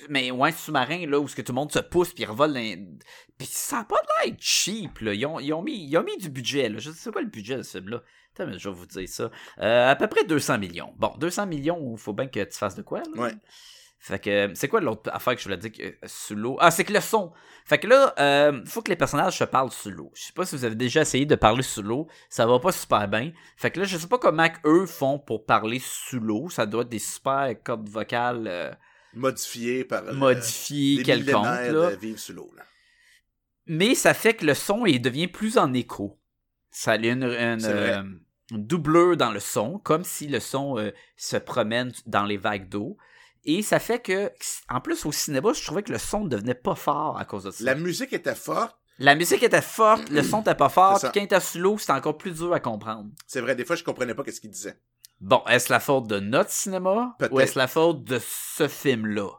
mais ouais, sous-marin, là, où ce que tout le monde se pousse puis revole dans... Puis ça a pas de l'air cheap, là. Ils ont, ils ont, mis, ils ont mis du budget, là. Je sais pas quoi le budget de ce film-là? Attends, mais je vais vous dire ça. Euh, à peu près 200 millions. Bon, 200 millions, faut bien que tu fasses de quoi, là? Ouais. Fait que, c'est quoi l'autre affaire que je voulais dire que, euh, sous l'eau? Ah, c'est que le son. Fait que là, euh, faut que les personnages se parlent sous l'eau. Je sais pas si vous avez déjà essayé de parler sous l'eau. Ça va pas super bien. Fait que là, je sais pas comment que eux font pour parler sous l'eau. Ça doit être des super cordes vocales euh, Modifié par euh, quelconques, millénaires là. de vivre sous l'eau, là. Mais ça fait que le son, il devient plus en écho. Ça a une, une, euh, une doubleur dans le son, comme si le son euh, se promène dans les vagues d'eau. Et ça fait que, en plus, au cinéma, je trouvais que le son ne devenait pas fort à cause de ça. La musique était forte. La musique était forte, le son était pas fort, puis quand il était sous l'eau, c'était encore plus dur à comprendre. C'est vrai, des fois, je comprenais pas qu'est-ce qu'il disait. Bon, est-ce la faute de notre cinéma Peut-être. ou est-ce la faute de ce film-là?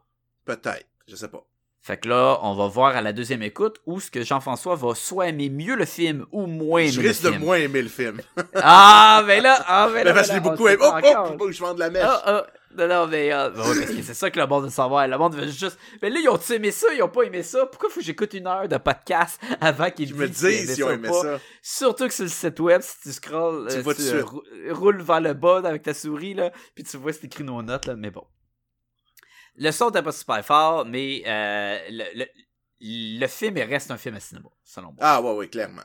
Peut-être. Je sais pas. Fait que là, on va voir à la deuxième écoute où ce que Jean-François va soit aimer mieux le film ou moins aimer je le risque de film. moins aimer le film. [laughs] Ah, mais là, ah, mais là, Mais parce que je on beaucoup aimé. Oh, oh, faut que je vende la mèche. Ah, ah, non, non, mais, ah, que c'est ça que le monde veut savoir. Le monde veut juste, mais là, ils ont aimé ça, ils ont pas aimé ça? Pourquoi faut que j'écoute une heure de podcast avant qu'ils Je me disent s'ils dis si on ou aimait pas? ça. Surtout que sur le site web, si tu scrolls, Tu euh, euh, rou- roules vers le bas avec ta souris, là, puis tu vois c'est écrit nos notes, là, mais bon. Le son n'était pas super fort, mais euh, le, le, le film il reste un film à cinéma, selon moi. Ah, ouais, ouais, clairement.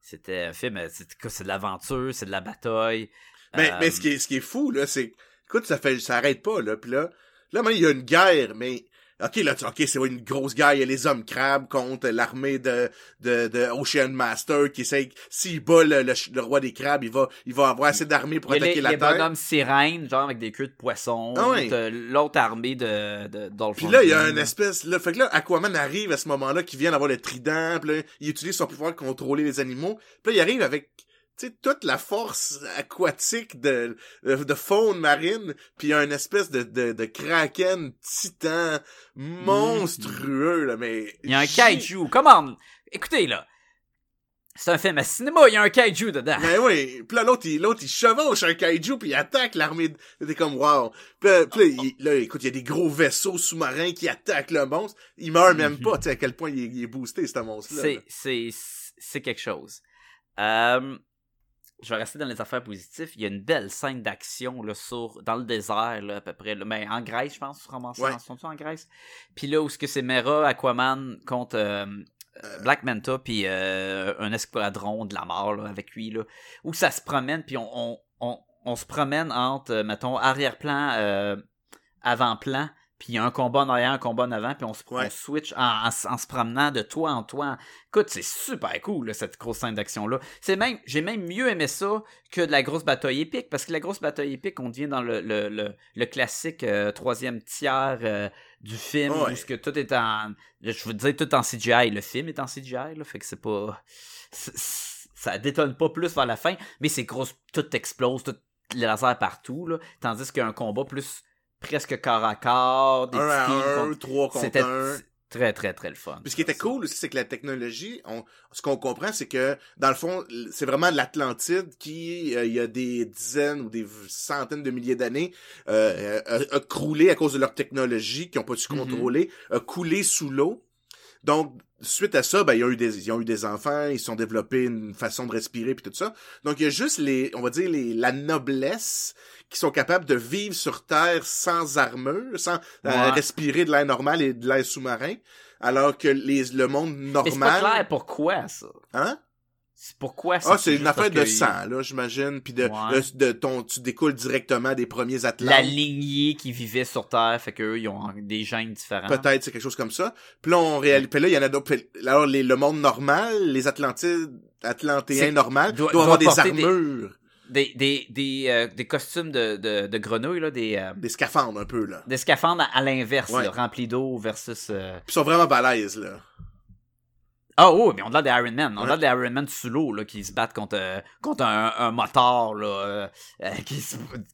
C'était un film, euh, c'est de l'aventure, c'est de la bataille. Mais, Euh, mais ce qui est, ce qui est fou, là, c'est, écoute, ça fait, ça arrête pas, là, puis là, là, il y a une guerre, mais Ok, là, tu, ok, c'est une grosse guerre, il y a les hommes crabes contre l'armée de, de, de Ocean Master qui essaye, s'il bat le, le, le roi des crabes, il va, il va avoir assez d'armées pour Il y a les, attaquer la les Terre. bonhommes sirènes, genre avec des queues de poisson. Ah ouais. T'as L'autre armée de, de Dolphin. Puis là, il y a un espèce, là, fait que là, Aquaman arrive à ce moment-là, qui vient d'avoir le trident, puis là, il utilise son pouvoir pour contrôler les animaux. Puis là, il arrive avec, tu sais, toute la force aquatique de, de faune marine, puis il y a une espèce de, de, de kraken titan monstrueux, là, mais... Il y a un kaiju. Comment? Écoutez, là. C'est un film à cinéma, il y a un kaiju dedans. Ben oui, puis là l'autre il l'autre il chevauche un kaiju puis il attaque l'armée. de- T'es comme wow. Puis là, il- là, écoute, il y a des gros vaisseaux sous-marins qui attaquent le monstre. Il meurt même Mhm. pas, tu sais à quel point il est, il est boosté ce monstre là. C'est, c'est, c'est quelque chose. Euh, je vais rester dans les affaires positives. Il y a une belle scène d'action là, sur, dans le désert, là, à peu près. Là. Mais en Grèce, je pense, vraiment Ouais. Sont-ils en Grèce? Puis là, où est-ce que c'est Mera, Aquaman contre euh, euh, Black Manta, puis euh, un escadron de la mort là, avec lui. Là, où ça se promène, puis on, on, on, on se promène entre, mettons, arrière-plan, avant-plan. Puis il y a un combat en arrière, un combat en avant, puis on se Ouais. on switch en, en, s- en se promenant de toi en toi. Écoute, c'est super cool, là, cette grosse scène d'action-là. C'est même, j'ai même mieux aimé ça que de la grosse bataille épique, parce que la grosse bataille épique, on devient dans le, le, le, le classique euh, troisième tiers euh, du film, Ouais. où ce que tout est en, je veux dire, tout en CGI. Le film est en CGI, là, fait que c'est pas, ça détonne pas plus vers la fin, mais c'est grosse, tout explose, tout les lasers partout, là, tandis qu'un combat plus presque corps à corps, des un à un, contre- trois contre c'était un. très très très le fun. Puis ce qui était cool aussi, c'est que la technologie, on, ce qu'on comprend, c'est que dans le fond, c'est vraiment l'Atlantide qui, euh, il y a des dizaines ou des centaines de milliers d'années, euh, a, a croulé à cause de leur technologie qu'ils n'ont pas su Mhm. contrôler, a coulé sous l'eau. Donc, suite à ça, ben, ils ont eu des, ils ont eu des enfants, ils se sont développés une façon de respirer puis tout ça. Donc, il y a juste les, on va dire les, la noblesse qui sont capables de vivre sur Terre sans armure, sans euh, respirer de l'air normal et de l'air sous-marin, alors que les, le monde Mais c'est pas normal, clair pourquoi ça. hein? Pourquoi ça. Ah, c'est une affaire de sang, là, j'imagine, puis de, Ouais. de, de ton, tu découles directement des premiers Atlantes. La lignée qui vivait sur Terre, fait qu'eux, ils ont des gènes différents. Peut-être c'est quelque chose comme ça. Puis là, on réalise. Puis là, il y en a d'autres. Alors, les, le monde normal, les Atlantides, Atlantéens normal, doivent avoir des doit porter des- armures, Des, des, des, euh, des costumes de, de, de grenouilles, là, des, euh, des scaphandres un peu, là. des scaphandres à, à l'inverse, Ouais. remplis d'eau versus. euh, Puis ils sont vraiment balèzes, là. Ah oh, mais on a des Iron Man. On a des Iron Man sous l'eau là, qui se battent contre, euh, contre un, un moteur là, euh, euh, qui,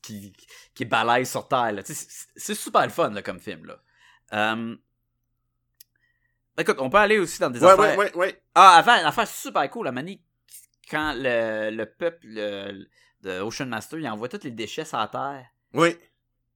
qui, qui balaye sur Terre. là. C'est super le fun là, comme film. Là. Euh, Écoute, on peut aller aussi dans des Ouais, affaires. ouais, ouais, ouais. Ah, avant, une affaire super cool, la manie, quand le, le peuple le- de Ocean Master, il envoie tous les déchets sur la Terre. Oui.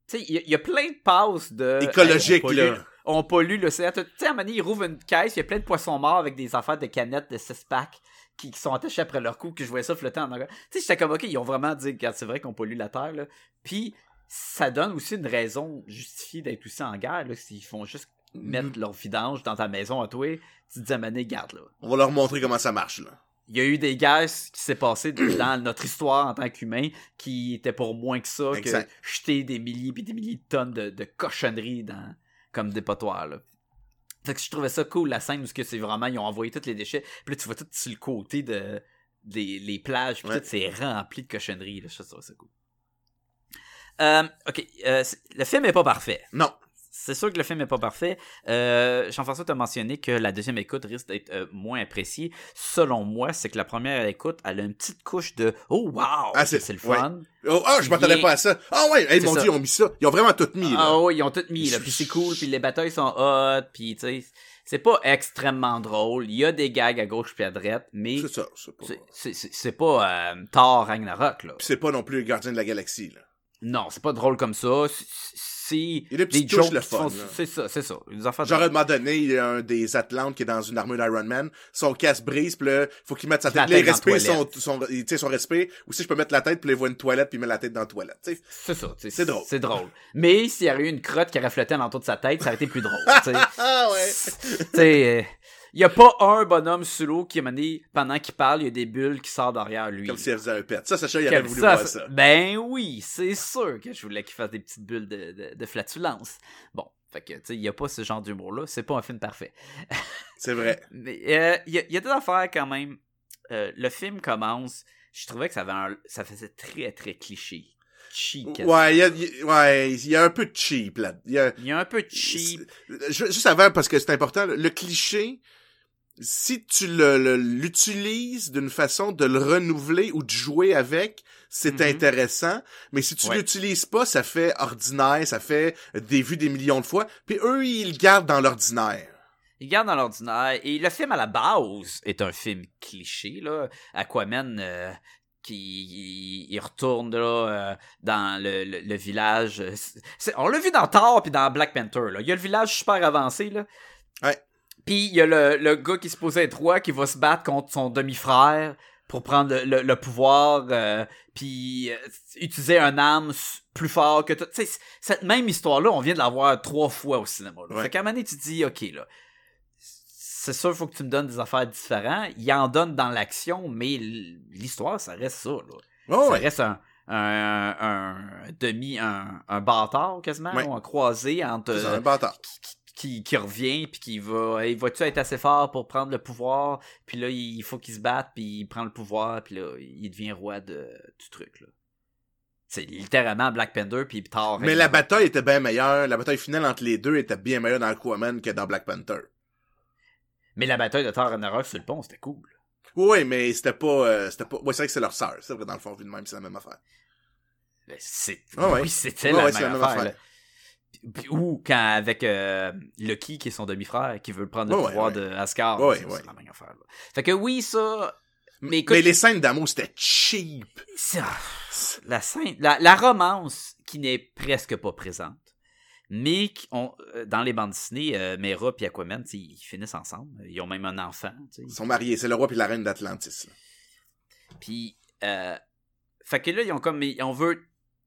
Tu sais, il y, a- il y a plein de passes de... Écologique, Hey, là. Pollue- On pollue l'océan. Tu sais, à un moment donné, il rouvre une caisse, il y a plein de poissons morts avec des affaires de canettes de 6 packs qui, qui sont attachés après leur cou, que je voyais ça flotter en arrière. Tu sais, j'étais comme, ok, ils ont vraiment dit, regarde, c'est vrai qu'on pollue la Terre, là. Puis, ça donne aussi une raison justifiée d'être aussi en guerre, là, s'ils font juste mettre leur vidange dans ta maison à toi, tu te dis à donné, garde, là. On va leur montrer comment ça marche, là. Il y a eu des guerres qui s'est passé dans [clears throat] notre histoire en tant qu'humain qui étaient pour moins que ça Exact. que jeter des milliers et des milliers de tonnes de, de cochonneries dans, comme dépotoir. Là. Fait que je trouvais ça cool la scène où c'est vraiment ils ont envoyé tous les déchets. Puis là tu vois tout sur le côté de des les plages puis Ouais. tout c'est rempli de cochonneries. Là. Je trouve ça cool. Euh, ok, euh, le film est pas parfait. Non. C'est sûr que le film est pas parfait. Euh, Jean-François t'a mentionné que la deuxième écoute risque d'être euh, moins appréciée. Selon moi, c'est que la première écoute, elle a une petite couche de oh wow, Ah, c'est- le ouais. fun. Oh, ah, je m'attendais pas à ça. Ah ouais, hey, mon ça. dieu, ils ont mis ça. Ils ont vraiment tout mis, là. Ah oui, ils ont tout mis là, puis c'est cool, puis les batailles sont hot, puis tu sais, c'est pas extrêmement drôle. Il y a des gags à gauche puis à droite, mais C'est ça, c'est pas... c'est- pas euh, Thor Ragnarok là. C'est pas non plus les gardiens de la galaxie, là. Non, c'est pas drôle comme ça. C'est- des jokes le fun. C'est ça, c'est ça. Des Genre, à un moment donné, il y a un des Atlantes qui est dans une armure d'Iron Man. Son casque brise, puis là, faut qu'il mette sa tête. Respire la son, son, il- tu sais, son respire. Ou si je peux mettre la tête, puis il voit une toilette, puis il met la tête dans la toilette. C'est ça, C'est drôle. C'est drôle. Mais s'il y avait eu une crotte qui aurait flotté alentour de sa tête, ça aurait été plus drôle. tu sais. [laughs] Ah ouais! Euh, il y a pas un bonhomme sous l'eau qui a mené, pendant qu'il parle, il y a des bulles qui sortent derrière lui. Comme si elle faisait un pet. Ça, Sacha, il aurait voulu ça, voir ça-. Ben oui, c'est sûr que je voulais qu'il fasse des petites bulles de, de, de flatulence. Bon, Fait que, tu sais, il y a pas ce genre d'humour-là. C'est pas un film parfait. [laughs] C'est vrai. Mais euh, il y, a- il y a des affaires quand même. Euh, le film commence. Je trouvais que ça, avait un- ça faisait très, très cliché. Cheap. Ouais, il y a, ouais, y a un peu de cheap là. Il y a, y a un peu de cheap. Ju- Juste avant, parce que c'est important, le cliché, si tu l'utilises d'une façon de le renouveler ou de jouer avec, c'est Mhm. intéressant. Mais si tu Ouais. l'utilises pas, ça fait ordinaire, ça fait des vues des millions de fois. Puis eux, ils le gardent dans l'ordinaire. Il garde dans l'ordinaire. Et le film à la base est un film cliché, là. Aquaman euh, qui il, il retourne là, euh, dans le, le- le village. on l'a vu dans Thor puis dans Black Panther. Là. Il y a le village super avancé. Là. Ouais. Puis il y a le, le gars qui se posait être roi qui va se battre contre son demi-frère pour prendre le, le- le pouvoir euh, puis euh, utiliser un arme plus fort que tout. Cette même histoire-là, on vient de la voir trois fois au cinéma. Là. Ouais. Fait qu'à un moment donné, tu te dis, OK, là, c'est sûr, il faut que tu me donnes des affaires différentes. Il en donne dans l'action, mais l'histoire, ça reste ça. Là. Oh, ça ouais. reste un, un, un demi, un, un bâtard quasiment, Ouais. ou un croisé entre C'est ça, un bâtard. qui, qui- qui, qui revient puis qui va il va-tu être assez fort pour prendre le pouvoir? Puis là il faut qu'il se batte puis il prend le pouvoir puis là il devient roi de, du truc là c'est littéralement Black Panther puis Thor Mais la bataille était bien meilleure. La bataille finale entre les deux était bien meilleure dans Aquaman que dans Black Panther. mais la bataille de Thor Ragnarok sur le pont c'était cool Oui, mais c'était pas, euh, c'était pas, ouais, c'est vrai que c'est leur sœur. C'est vrai, dans le fond, vu de même, c'est la même affaire. Ben, c'est Ah ouais. oui c'était la, ouais, même c'est la même affaire, affaire. Ou quand avec euh, Loki qui est son demi-frère qui veut prendre le Ouais, pouvoir ouais. de Asgard Ouais, c'est la même affaire là. fait que oui ça mais les scènes d'amour, c'était cheap. La scène, la, la romance qui n'est presque pas présente, mais euh, dans les bandes dessinées, euh, Mera et Aquaman, ils finissent ensemble. Ils ont même un enfant. Ils sont mariés. C'est le roi puis la reine d'Atlantis. Puis, euh, fait que là, ils ont comme, on veut,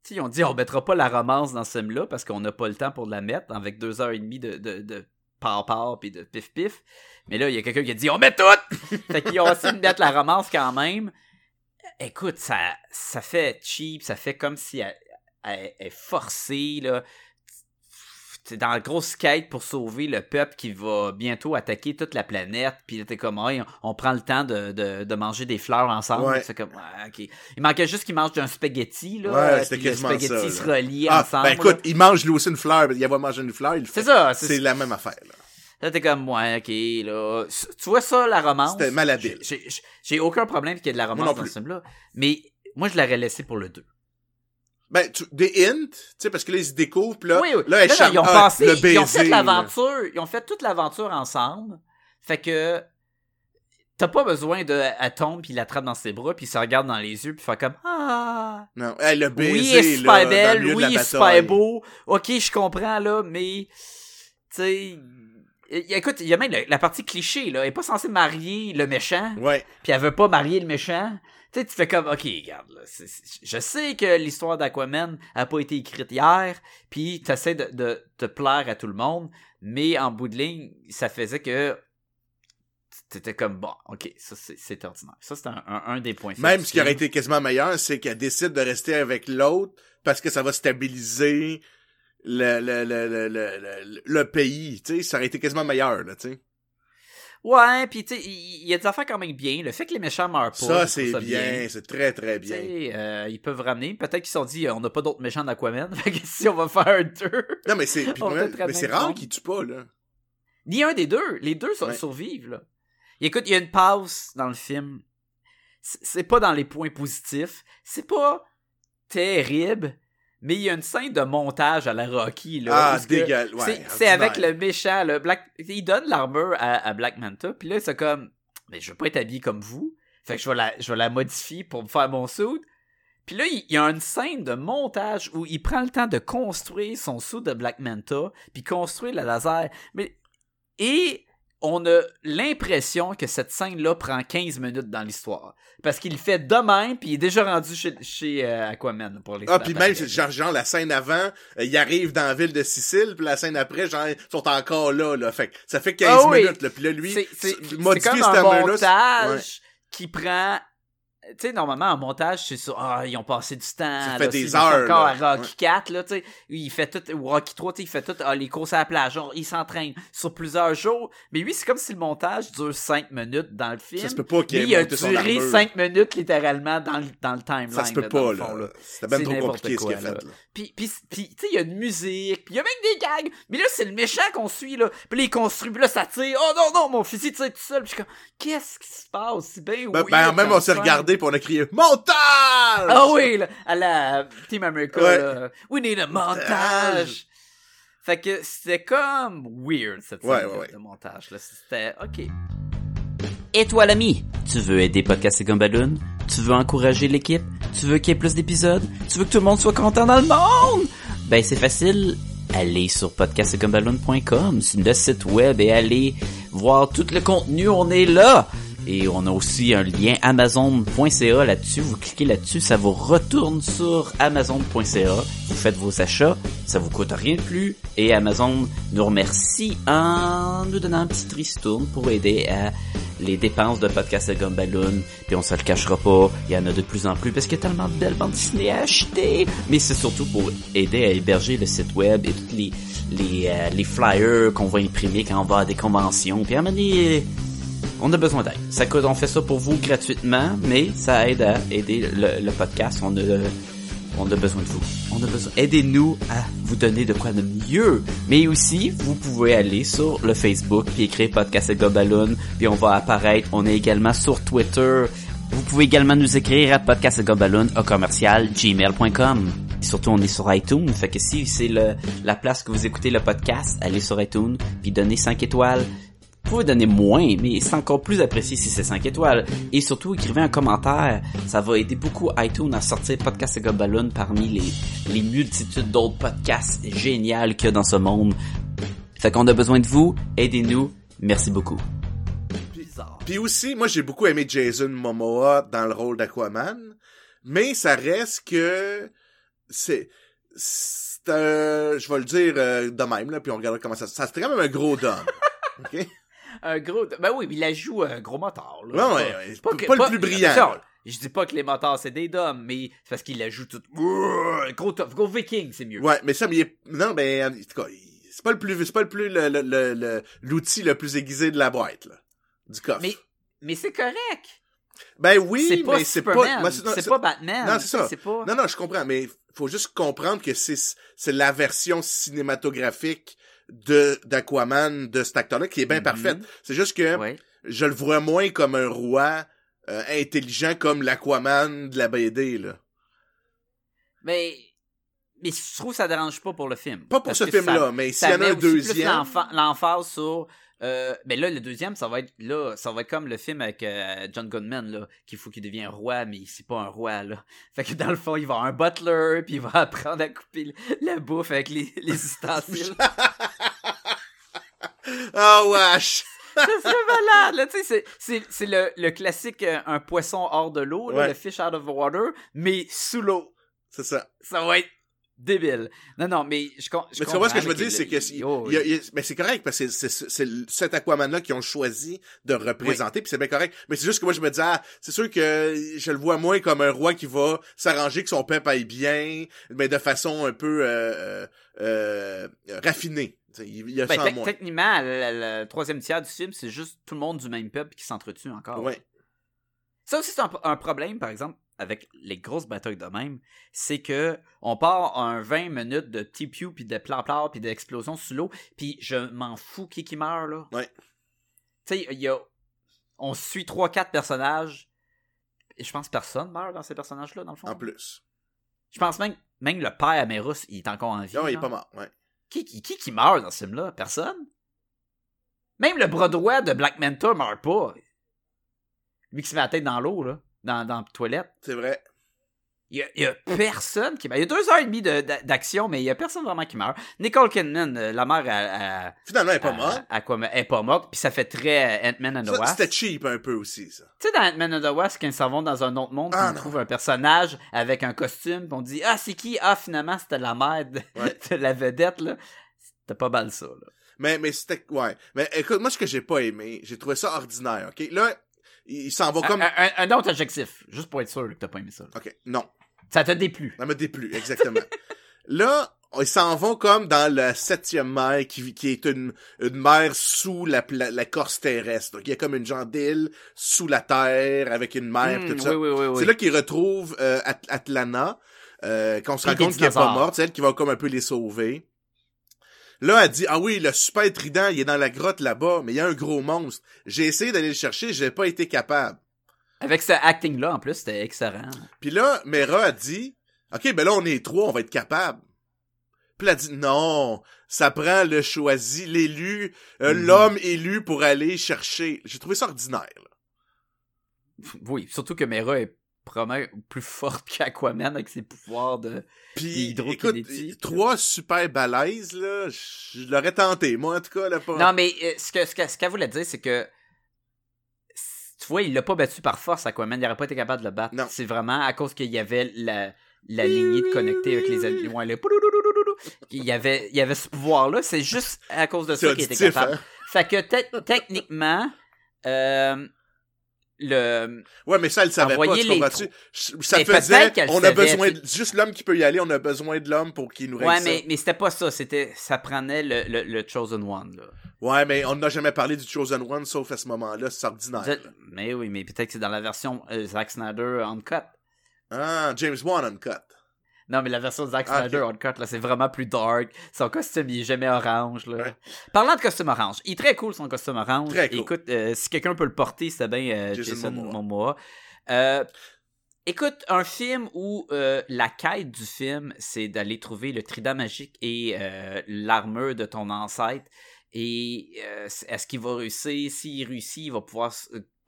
tu sais, ils ont dit, on mettra pas la romance dans ce film-là parce qu'on n'a pas le temps pour la mettre avec deux heures et demie de, de, de par puis de pif pif. Mais là, il y a quelqu'un qui a dit, on met tout! [laughs] fait qu'ils ont essayé de mettre la romance quand même. Écoute, ça, ça fait cheap, ça fait comme si elle- elle est forcée, là. T'es dans la grosse quête pour sauver le peuple qui va bientôt attaquer toute la planète. Puis là, t'es comme, Ouais, on, on prend le temps de, de, de manger des fleurs ensemble. Ouais. Comme, ok. Il manquait juste qu'ils mangent un spaghetti, là. Ouais, c'était le spaghetti ça, se relie Ah, ensemble. ben écoute, là. il mange lui aussi une fleur, il va manger une fleur, il le C'est ça. C'est la même affaire, là. Là, t'es comme, ouais, ok, là. Tu vois ça, la romance? C'était malhabile. J'ai- aucun problème qu'il y ait de la romance dans ce film-là. Mais moi, je l'aurais laissé pour le 2. Ben, tu- des hints, tu sais, parce que là, ils se découvrent, là, oui, oui. là, elle Non, non, charme- ils ont ah, passé, le ils ont fait l'aventure, ils ont fait toute l'aventure ensemble. Fait que t'as pas besoin de elle tombe puis il l'attrape dans ses bras puis il se regarde dans les yeux puis fait comme ah Non, le baiser, oui, elle est super belle, oui, il est super beau. OK, je comprends là, mais tu sais écoute, il y a même la, la partie cliché là, elle est pas censée marier le méchant Ouais. puis elle veut pas marier le méchant. Tu sais, tu fais comme, ok, regarde, là, je sais que l'histoire d'Aquaman a pas été écrite hier, puis tu essaies de, de te plaire à tout le monde, mais en bout de ligne, ça faisait que t'étais comme, bon, ok, ça c'est ordinaire. Ça c'est un, un, un des points faibles Même ce qui aurait été quasiment meilleur, c'est qu'elle décide de rester avec l'autre parce que ça va stabiliser le, le, le, le, le, le, le pays, tu sais, ça aurait été quasiment meilleur, là, tu sais. Ouais, puis tu sais, il y, a des affaires quand même bien. Le fait que les méchants meurent pas, Ça, c'est bien, c'est très, très bien. euh, ils peuvent ramener. Peut-être qu'ils se sont dit, euh, on n'a pas d'autres méchants d'Aquaman. [laughs] Fait que si on va faire un 2. Non, mais c'est, mais c'est rare qu'ils tuent pas, là. Ni un des deux. Les deux Ouais. survivent, là. Et écoute, il y a une pause dans le film. C'est pas dans les points positifs. C'est pas terrible. Mais il y a une scène de montage à la Rocky, là. Ah, dégueulasse, ouais, c'est- avec le méchant, le Black. Il donne l'armure à, à Black Manta. Puis là, c'est comme. Mais je veux pas être habillé comme vous. Fait que je vais la, je vais la modifier pour me faire mon suit. Puis là, il y a une scène de montage où il prend le temps de construire son suit de Black Manta, puis construire le laser. Mais et on a l'impression que cette scène-là prend 15 minutes dans l'histoire. Parce qu'il le fait de même, puis il est déjà rendu chez, chez euh, Aquaman pour les Ah, puis même, genre, genre, la scène avant, euh, ils arrivent dans la ville de Sicile, puis la scène après, genre, ils sont encore là, là. Fait ça fait 15 Ah oui. minutes, là. Puis là, lui, c'est, comme un montage ouais. qui prend tu sais, normalement, en montage, c'est ça. Ah, ils ont passé du temps. Ça là, fait des c'est encore heures, à. Rocky 4, là, tu sais. Il fait tout, ou Rocky 3, tu sais, il fait tout, ah, les courses à la plage. Genre, il s'entraîne sur plusieurs jours. Mais lui, c'est comme si le montage dure 5 minutes dans le film. Ça se peut pas qu'il ait il a duré armure. 5 minutes, littéralement, dans le, dans le timeline. Ça se peut là, pas, fond, là. C'était même trop compliqué ce qu'il a fait, là. Puis, puis, puis tu sais, il y a une musique, puis il y a même des gags. Mais là, c'est le méchant qu'on suit, là. Puis il construit, puis là, ça tire. Oh non, non, mon fusil tire tout seul. Puis je suis comme, qu'est-ce qui se passe? Bien Ben, weird ben, même, on s'est regardé puis on a crié montage! Ah oui, là, à la Team America, Ouais. là. We need a montage. Fait que c'était comme weird, cette scène Ouais, de- ouais, de montage, là. C'était, ok. Et toi l'ami, tu veux aider Podcast et Gumballoon? Tu veux encourager l'équipe? Tu veux qu'il y ait plus d'épisodes? Tu veux que tout le monde soit content dans le monde? Ben c'est facile. Allez sur podcastgumballoon.com, c'est le site web et allez voir tout le contenu, on est là! Et on a aussi un lien amazon.ca là-dessus. Vous cliquez là-dessus, ça vous retourne sur amazon.ca. Vous faites vos achats, ça vous coûte rien de plus. Et Amazon nous remercie en nous donnant un petit ristourne pour aider à les dépenses de podcast de Gumballoon. Puis on se le cachera pas, il y en a de plus en plus parce qu'il y a tellement de belles bandes dessinées à acheter. Mais c'est surtout pour aider à héberger le site web et tous les, les, euh, flyers qu'on va imprimer quand on va à des conventions. Puis à donné, on a besoin d'aide. Ça coûte, on fait ça pour vous gratuitement, mais ça aide à aider le, podcast. On a, on a besoin de vous. On a besoin. Aidez-nous à vous donner de quoi de mieux. Mais aussi, vous pouvez aller sur le Facebook puis écrire podcast et Gobaloon, puis on va apparaître. On est également sur Twitter. Vous pouvez également nous écrire à podcastgobaloon au commercial gmail.com. Surtout, on est sur iTunes. Fait que si c'est la place que vous écoutez le podcast, allez sur iTunes puis donnez 5 étoiles. Vous pouvez donner moins, mais c'est encore plus apprécié si c'est 5 étoiles. Et surtout, écrivez un commentaire. Ça va aider beaucoup iTunes à sortir Podcast et Gobaloon parmi les, les multitudes d'autres podcasts géniaux qu'il y a dans ce monde. Fait qu'on a besoin de vous. Aidez-nous. Merci beaucoup. Puis aussi, moi j'ai beaucoup aimé Jason Momoa dans le rôle d'Aquaman, mais ça reste que c'est je vais le dire euh, de même là, puis on regardera comment ça ça c'est quand même un gros dom. [laughs] OK? Un gros, ben oui, mais il la joue un gros moteur, là. Ouais, ouais, pas pas, que- pas le pas- plus brillant. Je dis pas que les moteurs c'est des dômes, mais c'est parce qu'il la joue tout. Gros viking, c'est mieux. Ouais, mais ça mais il est... non ben en tout cas, c'est pas le plus c'est pas le plus le- le- le- le- l'outil le, plus aiguisé de la boîte là, du coffre. Mais, mais c'est correct. ben oui, mais c'est pas C'est pas Batman. Non, c'est ça. Pas. Non, non, je comprends, mais faut juste comprendre que c'est c'est la version cinématographique de d'Aquaman de cet acteur-là qui est bien Mhm. parfaite. C'est juste que Ouais. je le vois moins comme un roi euh, intelligent comme l'Aquaman de la BD là. Mais, mais je trouve que ça dérange pas pour le film. Pas pour ce film-là, mais s'il y en a un deuxième, L'emphase sur. Euh, mais là, le deuxième, ça va être là, ça va être comme le film avec euh, John Goodman là, qu'il faut qu'il devienne roi, mais c'est pas un roi là. [laughs] Fait que dans le fond, il va avoir un butler, puis il va apprendre à couper la bouffe avec les, les [laughs] ustensiles. [laughs] Ah wesh. serait malade, là, tu sais, c'est- c'est, c'est le, le classique euh, un poisson hors de l'eau, Ouais. le fish out of water, mais sous l'eau. C'est ça. Ça va être débile. Non, non, mais je, je Mais tu comprends ce que je veux dire, c'est que si- oh, il il mais c'est correct parce que c'est c'est- c'est cet Aquaman-là qu'ils ont choisi de représenter, puis c'est bien correct. Mais c'est juste que moi je me dis, ah, c'est sûr que je le vois moins comme un roi qui va s'arranger que son peuple aille bien, mais de façon un peu euh, euh, euh, raffinée. Il y a Ben, moins. techniquement, le, le- le troisième tiers du film, c'est juste tout le monde du même peuple qui s'entretue encore. Ouais. Ça aussi, c'est un, un problème, par exemple, avec les grosses batailles de même, c'est que on part un 20 minutes de petit piou puis de plan-plan puis d'explosion sous l'eau, puis je m'en fous qui qui meurt, là. Ouais. Tu sais, il y a... On suit 3-4 personnages, et je pense que personne meurt dans ces personnages-là, dans le fond. En plus. Je pense même, même le père Amérus, il est encore en vie. Non, il est pas mort. Ouais. Qui, qui, qui, qui meurt dans ce film-là? Personne? Même le bras droit de Black Manta meurt pas. Lui qui se met la tête dans l'eau, là, dans, dans la toilette. C'est vrai. Il y, a, il y a personne qui meurt. Il y a deux heures et demie de- d'a- d'action, mais il y a personne vraiment qui meurt. Nicole Kidman, euh, la mère, à, à, Finalement, elle est pas morte. à Aquaman, elle est pas morte, puis ça fait très euh, Ant-Man and the Wasp. C'était cheap un peu aussi, ça. Tu sais, dans Ant-Man and the Wasp, quand ils s'en vont dans un autre monde, Ah, on non. trouve un personnage avec un costume, puis on dit Ah, c'est qui? Ah, finalement, c'était la mère de, Ouais. [laughs] de la vedette, là. C'était pas mal ça, là. Mais, mais c'était, ouais. Mais écoute, moi, ce que j'ai pas aimé, j'ai trouvé ça ordinaire, ok? Là, il, s'en va comme... un- un- un autre adjectif, juste pour être sûr que t'as pas aimé ça. là. Ok, non. Ça t'a déplu. Ça me déplu, exactement. [laughs] là, ils s'en vont comme dans la septième mer, qui, qui est une, une mer sous la, pla- la corse terrestre. Donc, il y a comme une genre d'île sous la terre, avec une mer, Hmm, tout ça. oui, oui, oui, oui. C'est là qu'ils retrouvent euh, At- Atlana, euh, qu'on se rend compte qu'elle est pas morte, c'est elle qui va comme un peu les sauver. Là, elle dit, ah oui, le super trident, il est dans la grotte là-bas, mais il y a un gros monstre. J'ai essayé d'aller le chercher, j'ai pas été capable. Avec ce acting-là, en plus, c'était excellent. Puis là, Mera a dit, OK, ben là, on est trois, on va être capable. Puis elle a dit, non, ça prend le choisi, l'élu, euh, Mhm. l'homme élu pour aller chercher. J'ai trouvé ça ordinaire. là. Oui, surtout que Mera est probablement plus forte [laughs] qu'Aquaman avec ses pouvoirs de... Puis, écoute, trois super balaises, là, je l'aurais tenté, moi, en tout cas, là, pas... Non, mais euh, ce que ce que- ce qu'elle voulait dire, c'est que tu vois, il l'a pas battu par force, Aquaman. Il aurait pas été capable de le battre. C'est vraiment à cause qu'il y avait la, la lignée de connecter avec les animaux. Ouais, le poulouloulouloulou. [laughs] il y avait, il y avait ce pouvoir-là. C'est juste à cause de ça qu'il était capable. hein? Fait que te- techniquement, euh, le, Ouais, mais ça, elle le savait pas, tu les comprends-tu? Ça Mais faisait, on a savait, besoin, de, juste l'homme qui peut y aller, on a besoin de l'homme pour qu'il nous ouais, ça. mais, mais c'était pas ça. C'était, ça prenait le, le, le Chosen One, là. Ouais, mais on n'a jamais parlé du Chosen One, sauf à ce moment-là, c'est ordinaire. Mais oui, mais peut-être que c'est dans la version euh, Zack Snyder Uncut. Ah, James Wan uncut. Non, mais la version de Zack Ah, Snyder Uncut, là, c'est vraiment plus dark. Son costume, il est jamais orange, là. Ouais. Parlant de costume orange, il est très cool, son costume orange. Très cool. Écoute, euh, si quelqu'un peut le porter, c'est bien euh, Jason Jason, Momoa. Momoa. Euh, écoute, un film où euh, la quête du film, c'est d'aller trouver le trident magique et euh, l'armure de ton ancêtre. Et euh, est-ce qu'il va réussir? S'il réussit, il va pouvoir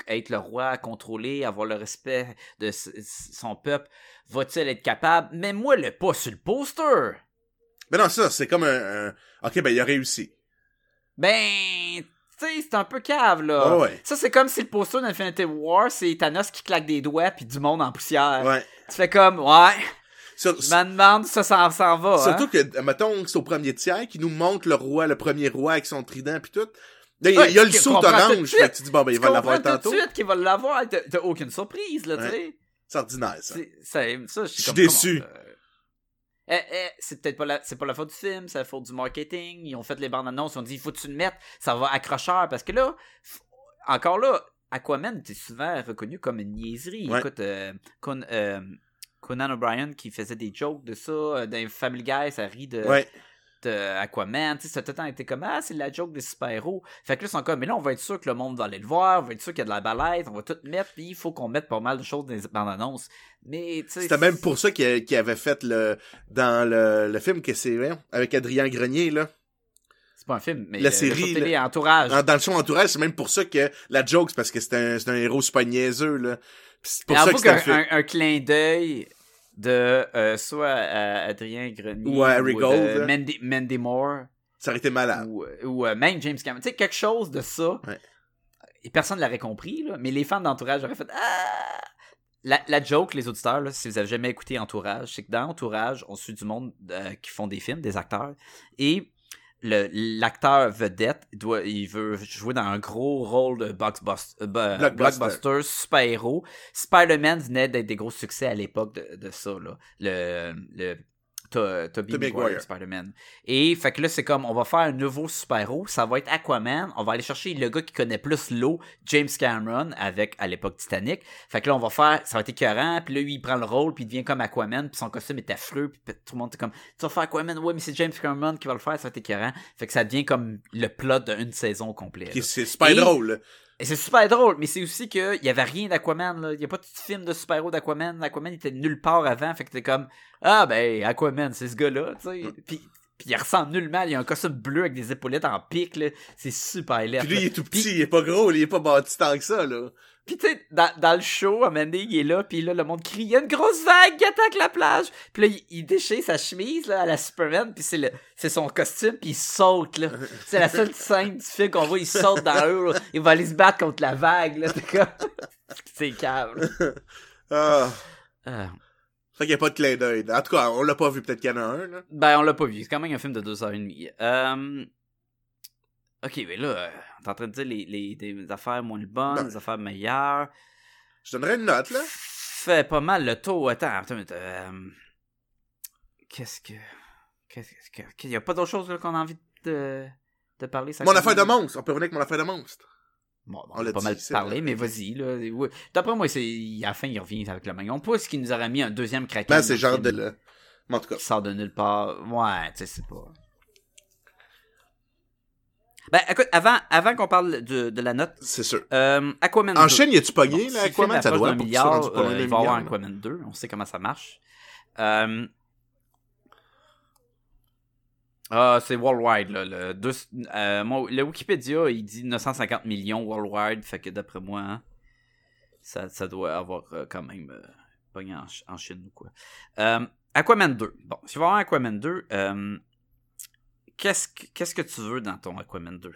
être le roi, contrôler, avoir le respect de son peuple. Va-t-il être capable? Mais moi, le pas sur le poster. Mais non, ça, c'est comme un, un- Ok, ben, il a réussi. Ben, tu sais, c'est un peu cave, là. Ouais. Ça, c'est comme si le poster d'Infinity War, c'est Thanos qui claque des doigts puis du monde en poussière. Ouais. Tu fais comme, ouais, Sur- je me demande ça s'en s'en va. Surtout hein. que, mettons, c'est au premier tiers qui nous montre le roi, le premier roi avec son trident puis tout. Il Ouais, y a le saut orange, fait que tu dis, bon, ben, il va l'avoir tantôt. tout de suite qu'il va l'avoir. T'as aucune surprise, là, tu sais. C'est ordinaire, ça. C'est- ça, ça, je suis déçu. euh, eh, eh, c'est peut-être pas la, c'est pas la faute du film, c'est la faute du marketing. Ils ont fait les bandes annonces, ils ont dit, il faut que tu le mettes, ça va accrocheur. Parce que là, encore là, Aquaman était souvent reconnu comme une niaiserie. Ouais. Écoute, euh, Con- euh, Conan O'Brien qui faisait des jokes de ça, euh, dans Family Guy, ça rit de, De Aquaman, tu sais, ça a tout le temps été comme, ah, c'est la joke des super-héros. Fait que là, ils sont comme, mais là, on va être sûr que le monde va aller le voir, on va être sûr qu'il y a de la balade, on va tout mettre, puis il faut qu'on mette pas mal de choses dans les bandes annonces. Mais, tu sais. C'était même pour ça qu'il avait fait le, dans le, le film que c'est, avec Adrien Grenier, là. C'est pas un film, mais La euh, série, le là. entourage. Dans, le show entourage, c'est même pour ça que la joke, c'est parce que c'est un, un héros super niaiseux, là. C'est pour ça que un clin d'œil de euh, soit Adrien Grenier Ou Gold, de là. Mandy, Mandy Moore Ça aurait été malade. ou, ou euh, même James Cameron. Tu sais, quelque chose de ça. Ouais. Et personne l'aurait compris, là, mais les fans d'Entourage auraient fait Ah! La, la joke, les auditeurs, là, si vous avez jamais écouté Entourage, c'est que dans Entourage, on suit du monde euh, qui font des films, des acteurs, et l'acteur vedette, doit, il veut jouer dans un gros rôle de euh, Blockbuster. blockbuster, super-héros. Spider-Man venait d'être des gros succès à l'époque de, de ça, là. Le, le To- Tobey Maguire. Spider-Man. Et fait que là, c'est comme, on va faire un nouveau super-héros, ça va être Aquaman, on va aller chercher le gars qui connaît plus l'eau, James Cameron, avec, à l'époque, Titanic. Fait que là, on va faire, ça va être écœurant, puis là, lui, il prend le rôle, puis il devient comme Aquaman, puis son costume est affreux, puis tout le monde est comme, tu vas faire Aquaman, ouais, mais c'est James Cameron qui va le faire, ça va être écœurant. Fait que ça devient comme le plot d'une saison complète. C'est super Et- drôle. Et c'est super drôle, mais c'est aussi qu'il y avait rien d'Aquaman, là. Il y a pas de film de super-héros d'Aquaman. Aquaman était nulle part avant, fait que t'es comme, ah ben, Aquaman, c'est ce gars-là, tu sais. Puis, puis il ressemble nullement, il a un costume bleu avec des épaulettes en pique, là. C'est super laid. Puis lui, il est tout petit, il est pas gros, il est pas bâti tant que ça, là. Puis tu sais, dans, dans le show, à donné, il est là, puis là, le monde crie, il y a une grosse vague qui attaque la plage. Puis là, il, il déchire sa chemise, là, à la Superman, puis c'est le, c'est son costume, puis il saute, là. C'est la seule scène du film qu'on voit, il saute dans l'eau, là. Il va aller se battre contre la vague, là. C'est câble. [laughs] [laughs] Ah. Euh, Fait qu'il y a pas de clin d'œil. En tout cas, on l'a pas vu, peut-être qu'il y en a un, là. ben, on l'a pas vu. C'est quand même un film de deux heures et demie. Euh, Ok, mais là, euh, t'es en train de dire les, les, des affaires moins bonnes, Ben. des affaires meilleures. Je donnerais une note, là. Fait pas mal le taux. Attends, attends, attends, euh, Qu'est-ce que. Qu'est-ce que. qu'il y a pas d'autre chose qu'on a envie de, de parler? Ça Mon affaire de monstre. On peut revenir avec mon affaire de monstre. Bon, bon, On on a pas dit, mal parlé, mais vas-y, là. D'après moi, c'est. À la fin, il revient avec le maillon. Pas ce qui nous aurait mis un deuxième craquage. Ben, c'est genre de... le- Mais en tout cas. Qui sort de nulle part. Ouais, tu sais, c'est pas. Ben, écoute, avant, avant qu'on parle de, de la note, C'est sûr. euh, Aquaman En 2. Chine, y a-tu pogné, Bon, là, si Aquaman? Ça doit, pour rendu milliard, loin euh, il va y avoir. Aquaman 2. On sait comment ça marche. Euh, Ah, c'est worldwide, là. Le, deux- euh, mon- le Wikipédia, il dit 950 millions worldwide. Fait que d'après moi, hein, ça, ça doit avoir euh, quand même euh, pogné en, en Chine ou quoi. Aquaman 2. Bon, si tu vas avoir Aquaman 2, euh, qu'est-ce que qu'est-ce que tu veux dans ton Aquaman 2?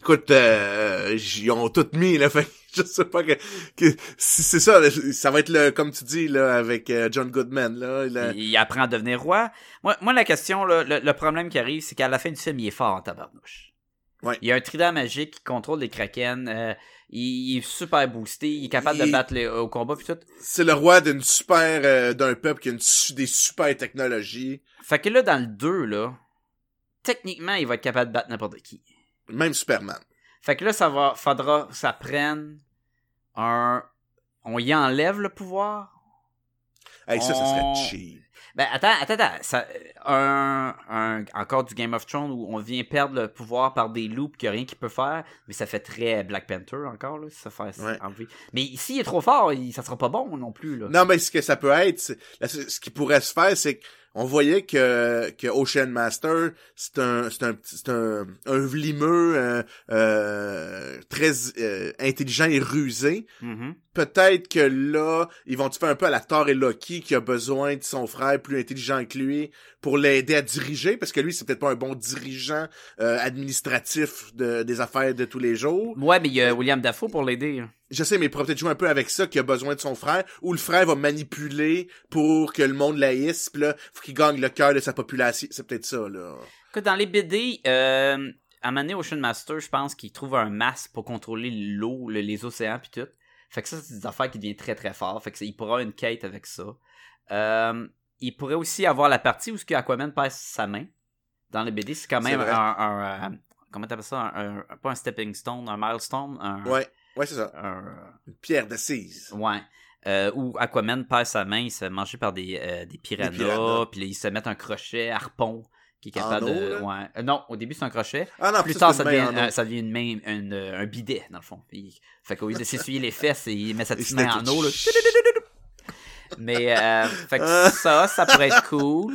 Écoute, euh, ils ont tout mis, là, [laughs] fait je sais pas que, que si c'est ça, là, ça va être le, comme tu dis, là, avec euh, John Goodman, là, Il, il apprend à devenir roi. Moi, moi la question, là, le, le problème qui arrive, c'est qu'à la fin du film, il est fort en tabarnouche. Ouais. Il y a un trident magique qui contrôle les kraken. euh, il, il est super boosté. Il est capable de battre les- au combat puis tout. c'est le roi d'une super, euh, d'un peuple qui a une des super technologies, Fait que là, dans le 2, là, techniquement, il va être capable de battre n'importe qui. même Superman. Fait que là, ça va, faudra ça prenne un. On y enlève le pouvoir? Hey, ça, ça On- serait cheap. Ben, attends, attends, attends. Ça, un, un- encore du Game of Thrones où on vient perdre le pouvoir par des loups qu'il n'y a rien qui peut faire. Mais ça fait très Black Panther encore, là, si ça fait Ouais. enlever. Mais ici, il est trop fort, il, ça sera pas bon non plus, là. Non, mais ce que ça peut être, là, ce qui pourrait se faire, c'est qu'on voyait que, que Ocean Master, c'est un, c'est un, c'est un, un vlimeux, euh, euh, très euh, intelligent et rusé. Mhm. Peut-être que là, ils vont faire un peu à la Thor et Loki qui a besoin de son frère plus intelligent que lui pour l'aider à diriger, parce que lui, c'est peut-être pas un bon dirigeant euh, administratif de, des affaires de tous les jours. Ouais, mais il y a William Dafoe pour l'aider. Je sais, mais il pourrait peut-être jouer un peu avec ça, qu'il a besoin de son frère, ou le frère va manipuler pour que le monde l'haïsse, pis là, faut qu'il gagne le cœur de sa population. C'est peut-être ça, là. Écoute, dans les BD, euh, à un moment donné, Ocean Master, je pense qu'il trouve un masque pour contrôler l'eau, le- les océans puis tout. Fait que ça, c'est des affaires qui deviennent très très fort. Fait que il pourra avoir une quête avec ça. Euh, il pourrait aussi avoir la partie où ce que Aquaman passe sa main. Dans les BD, c'est quand même un, euh, comment t'appelles ça, un, un- pas un stepping stone, un milestone, un, Ouais, ouais, c'est ça. un- Une pierre d'assise. Ouais. Euh, où Aquaman perd sa main, il se fait manger par des, euh, des piranhas, puis il se met un crochet harpon qui est En capable eau, de. Ouais. Euh, non, au début, c'est un crochet. Ah non, Plus ça, tard, ça devient, euh, ça une main, une, euh, un bidet, dans le fond. Puis, fait qu'au lieu de s'essuyer les fesses, il met sa Et petite main en eau. Là. [laughs] Mais, euh, fait que [laughs] ça, ça pourrait être cool.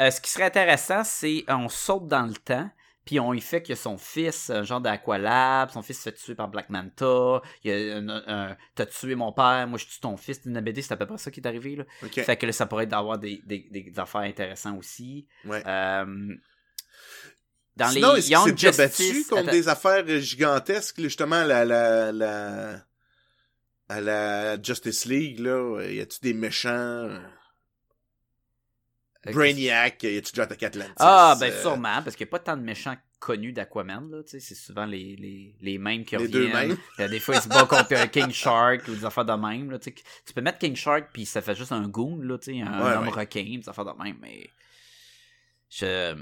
Euh, ce qui serait intéressant, c'est on saute dans le temps, puis on y fait que son fils, un genre d'Aqualab, son fils se fait tuer par Black Manta, il y a un, un- t'as tué mon père, moi je tue ton fils, une BD, c'est à peu près ça qui est arrivé. Là. Fait que là, ça pourrait être d'avoir des, des, des affaires intéressantes aussi. Ouais. Euh, dans Sinon, les Young déjà battu Justice... contre Attends. des affaires euh, gigantesques, justement, la, la, la, à la Justice League, là? Y a-tu des méchants? Euh, Euh, Brainiac, y a-tu déjà attaqué Atlantis? Ah, ben euh, sûrement, parce qu'il n'y a pas tant de méchants connus d'Aquaman, là, tu sais, c'est souvent les, les, les mêmes qui Les reviennent. deux mêmes. Puis, des fois, ils se battent contre King Shark ou des affaires de même, là, tu sais. Tu peux mettre King Shark, puis ça fait juste un goon, là, tu sais, un Ouais, homme ouais. requin, des affaires de même, mais... Je...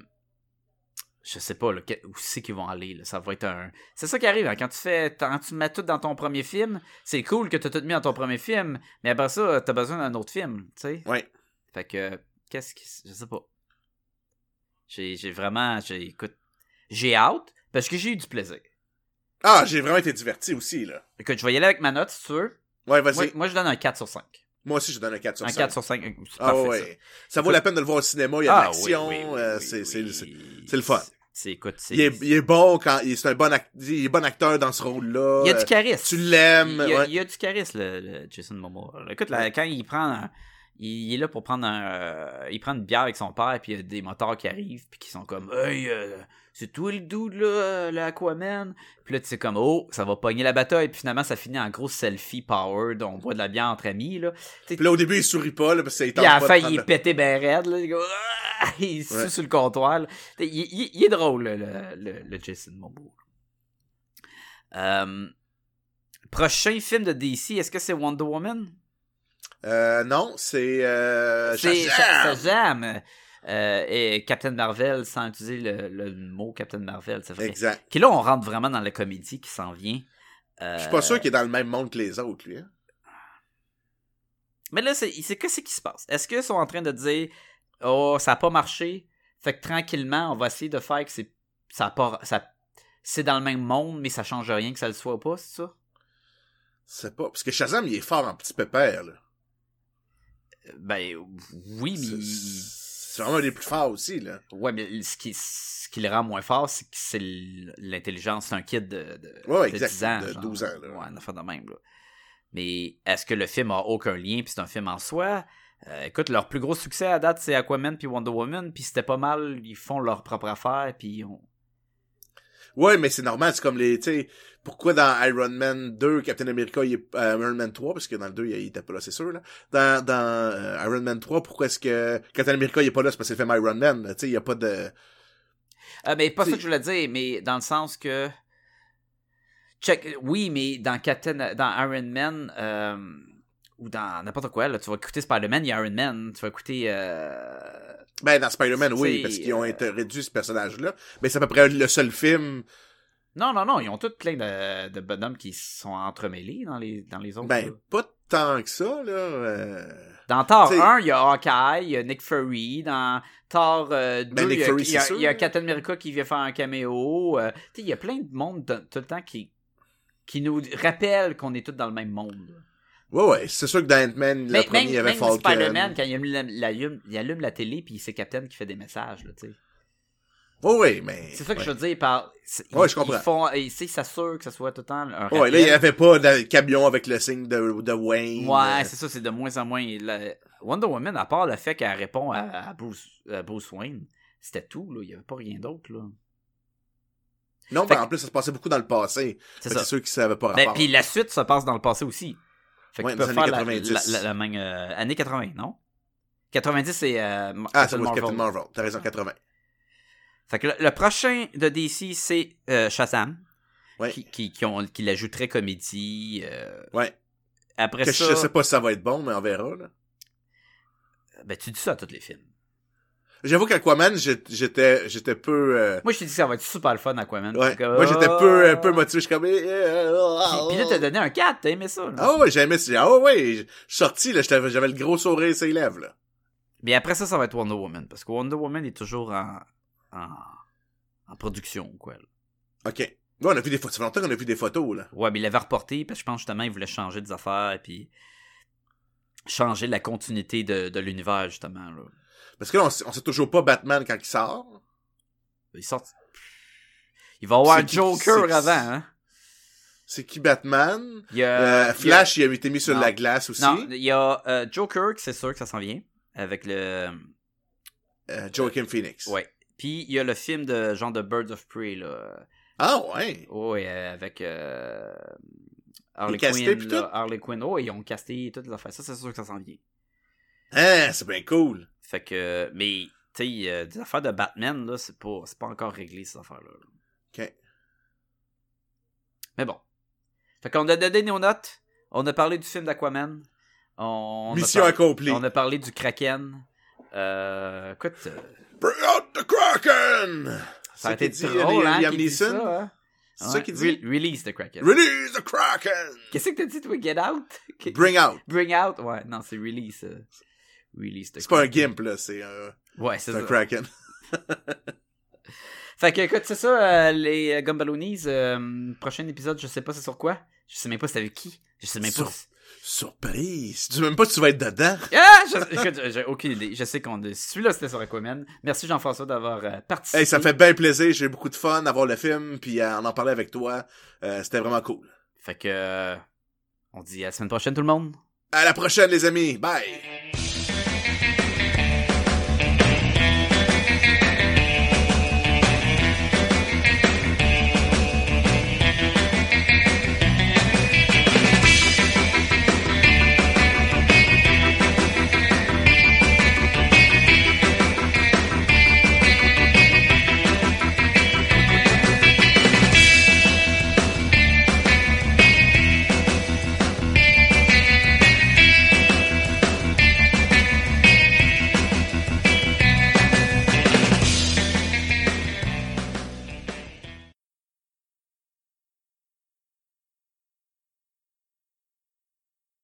Je sais pas, là, où c'est qu'ils vont aller, là, ça va être un... C'est ça qui arrive, hein, quand tu fais... Quand tu mets tout dans ton premier film, c'est cool que tu as tout mis dans ton premier film, mais après ça, t'as besoin d'un autre film, tu sais. Ouais. Fait que, qu'est-ce qui. Je sais pas. J'ai vraiment. j'ai Écoute, j'ai hâte parce que j'ai eu du plaisir. Ah, j'ai vraiment été diverti aussi, là. Écoute, je vais y aller avec ma note si tu veux. Ouais, vas-y. moi, je donne un 4 sur 5. Moi aussi, je donne un 4 sur Un 5. 4 sur 5. C'est Ah parfait, ouais. Ça vaut la peine de le voir au cinéma, il y a de Ah, l'action, oui, oui, oui, euh, oui, c'est, le fun. C'est, écoute, c'est. il, est, il est bon quand, il, c'est un bon, act- il est bon acteur dans ce rôle-là. Il y a euh, du charisme. tu l'aimes, Il y a, ouais. il y a du charisme, le, le Jason Momoa. Écoute, là, quand il prend. un- il, est là pour prendre un. euh, il prend une bière avec son père, puis il y a des motards qui arrivent, puis qui sont comme Hey, euh, c'est toi le dude, là, le Aquaman? Puis là, tu sais, comme Oh, ça va pogner la bataille, puis finalement, ça finit en gros selfie powered. On boit de la bière entre amis, là. Puis là, au début, il sourit pas, là, parce que ça Puis à la fin, il est pété ben raide, là. Il est comme, Ah! [laughs] il sue Ouais. sur le comptoir. Il, il- il est drôle, le, le, le Jason Momoa. Euh, prochain film de DC, est-ce que c'est Wonder Woman? Euh, non, c'est euh, Shazam! Shazam. Euh, et Captain Marvel, sans utiliser le, le mot Captain Marvel, c'est vrai. Exact. Qui là, on rentre vraiment dans la comédie qui s'en vient. Euh, Je suis pas sûr qu'il est dans le même monde que les autres, lui. hein. Mais là, c'est qu'est-ce qui se passe? Est-ce qu'ils sont en train de dire Oh, ça a pas marché, fait que tranquillement, on va essayer de faire que c'est ça pas ça c'est dans le même monde, mais ça change rien que ça le soit pas, c'est ça? C'est pas. Parce que Shazam, il est fort en petit pépère, là. Ben oui, mais C'est vraiment un des plus forts aussi, là. ouais, mais ce qui ce qui le rend moins fort, c'est que c'est l'intelligence, c'est un kid de, de, Ouais, de exact, 10 ans, de genre. 12 ans, là. Ouais, une affaire de même là. Mais est-ce que le film a aucun lien puis c'est un film en soi? Euh, écoute, leur plus gros succès à date, c'est Aquaman puis Wonder Woman, puis c'était pas mal, ils font leur propre affaire, puis on... Ouais, mais c'est normal, c'est comme les, tu sais, pourquoi dans Iron Man 2, Captain America, il est, euh, Iron Man 3, parce que dans le 2, il était pas là, c'est sûr, là. Dans, dans euh, Iron Man 3, pourquoi est-ce que Captain America, il est pas là, c'est parce le film Iron Man, tu sais, il y a pas de... Ah, mais pas ça que je voulais dire, mais dans le sens que. Check, oui, mais dans Captain, dans Iron Man, euh, ou dans n'importe quoi, là, tu vas écouter Spider-Man, il y a Iron Man, tu vas écouter. Euh... Ben, dans Spider-Man, oui, parce qu'ils ont euh, été réduit ce personnage-là, mais c'est à peu près le seul film, Non, non, non, ils ont tous plein de, de bonhommes qui sont entremêlés dans les, dans les autres. ben, là. pas tant que ça, là. euh. Dans Thor t'sais- 1, il y a Hawkeye, il y a Nick Fury. Dans Thor euh, 2, Ben, il, y a, Fury, il y a- c'est il y a sûr. Captain America qui vient faire un caméo. euh, il y a plein de monde de- tout le temps qui, qui nous rappelle qu'on est tous dans le même monde. Ouais, ouais, c'est sûr que dans Ant-Man, le Mais premier, il y avait même Falcon. Spider-Man, quand il allume la, la- il allume la télé, puis c'est Captain qui fait des messages. Là, t'sais. Ouais, ouais, mais... c'est ça que ouais. je veux dire par. Ouais, ils- je comprends. Ils font, ils s'assurent que ça soit tout le temps un Ouais, là, il rappel. y avait pas de camion avec le signe de, de Wayne. Ouais, euh, c'est ça, c'est de moins en moins. la- Wonder Woman, à part le fait qu'elle répond à, à Bruce, à Bruce Wayne, c'était tout, là. Il n'y avait pas rien d'autre, là. Non, Fait ben, que- en plus, ça se passait beaucoup dans le passé. C'est sûr qu'ils savaient pas Ben, rapport. puis la suite se passe dans le passé aussi. Fait Ouais, qu'ils peuvent faire années la, 90. la, la, la même. euh, année 80, non? 90, c'est. Euh, ah, Captain Marvel. Captain Marvel. T'as raison, 80. Fait que le, le prochain de DC, c'est euh, Shazam. Ouais. Qui, qui, qui, ont, qui l'ajouterait comédie. euh, Ouais. Après Que ça. je sais pas si ça va être bon, mais on verra, là. Ben, tu dis ça à tous les films. J'avoue qu'Aquaman, j'étais, j'étais peu, euh, Moi, je te dis que ça va être super le fun, Aquaman. ouais. Comme, Moi, j'étais peu, un peu motivé. Je suis comme, eh, eh, Puis, puis là, t'as donné un 4, t'as aimé ça. là. Ah ouais, j'ai aimé ça. Ah ouais, je suis sorti, là, j'avais le gros sourire sur les lèvres, là. Mais après ça, ça va être Wonder Woman. Parce que Wonder Woman est toujours en, en, en production, quoi. là. OK. Ouais, on a vu des photos. Ça fait longtemps qu'on a vu des photos, là. Ouais, mais il l'avait reporté, parce que je pense justement il voulait changer des affaires, puis changer la continuité de, de l'univers, justement. Là. Parce que là, on, sait- on sait toujours pas Batman quand il sort. Il sort. Il va y avoir qui- Joker avant, hein. C'est qui Batman? Il y a, Euh, il y a- Flash, il a été mis sur Non. la glace aussi. Non, il y a euh, Joker, c'est sûr que ça s'en vient, avec le... Euh, Joaquin Phoenix. Ouais. Puis il y a le film de genre de Birds of Prey, là. Ah ouais. Ouais, euh, avec euh, Harley Quinn. Harley Quinn. Oh, ils ont casté toutes les affaires. Ça, c'est sûr que ça s'en vient. Hein, c'est bien cool. Fait que, mais, tu sais, euh, des affaires de Batman, là, c'est pas, c'est pas encore réglé, ces affaires-là. là. OK. Mais bon. Fait qu'on a donné nos notes. On a parlé du film d'Aquaman. On, Mission par- accomplie. On a parlé du Kraken. Euh, écoute, euh, Bring out the Kraken! ça a été dit, drôle, euh, hein, Liam Neeson? ça, hein? C'est ça qu'il dit? Re- release the Kraken. Release the Kraken! Qu'est-ce que t'as dit, toi? Get out? Bring out. Bring out? Ouais, non, c'est release. euh, release the C'est pas un gimp, là, c'est un, Ouais, c'est c'est un. Kraken. [laughs] [laughs] Fait que, écoute, c'est ça, euh, les euh, Gumballoonies. euh, prochain épisode, je sais pas c'est sur quoi. Je sais même pas c'est avec qui. Je sais même Sur- pas. Surprise! Tu sais même pas si tu vas être dedans. [laughs] Ah! J'ai aucune idée. Je sais qu'on. Celui-là, c'était sur Aquaman. Merci Jean-François d'avoir euh, participé. Hey, ça fait bien plaisir. J'ai eu beaucoup de fun à voir le film, puis à en en parler avec toi. Euh, C'était vraiment cool. Fait que. euh, on dit à la semaine prochaine, tout le monde. À la prochaine, les amis. Bye!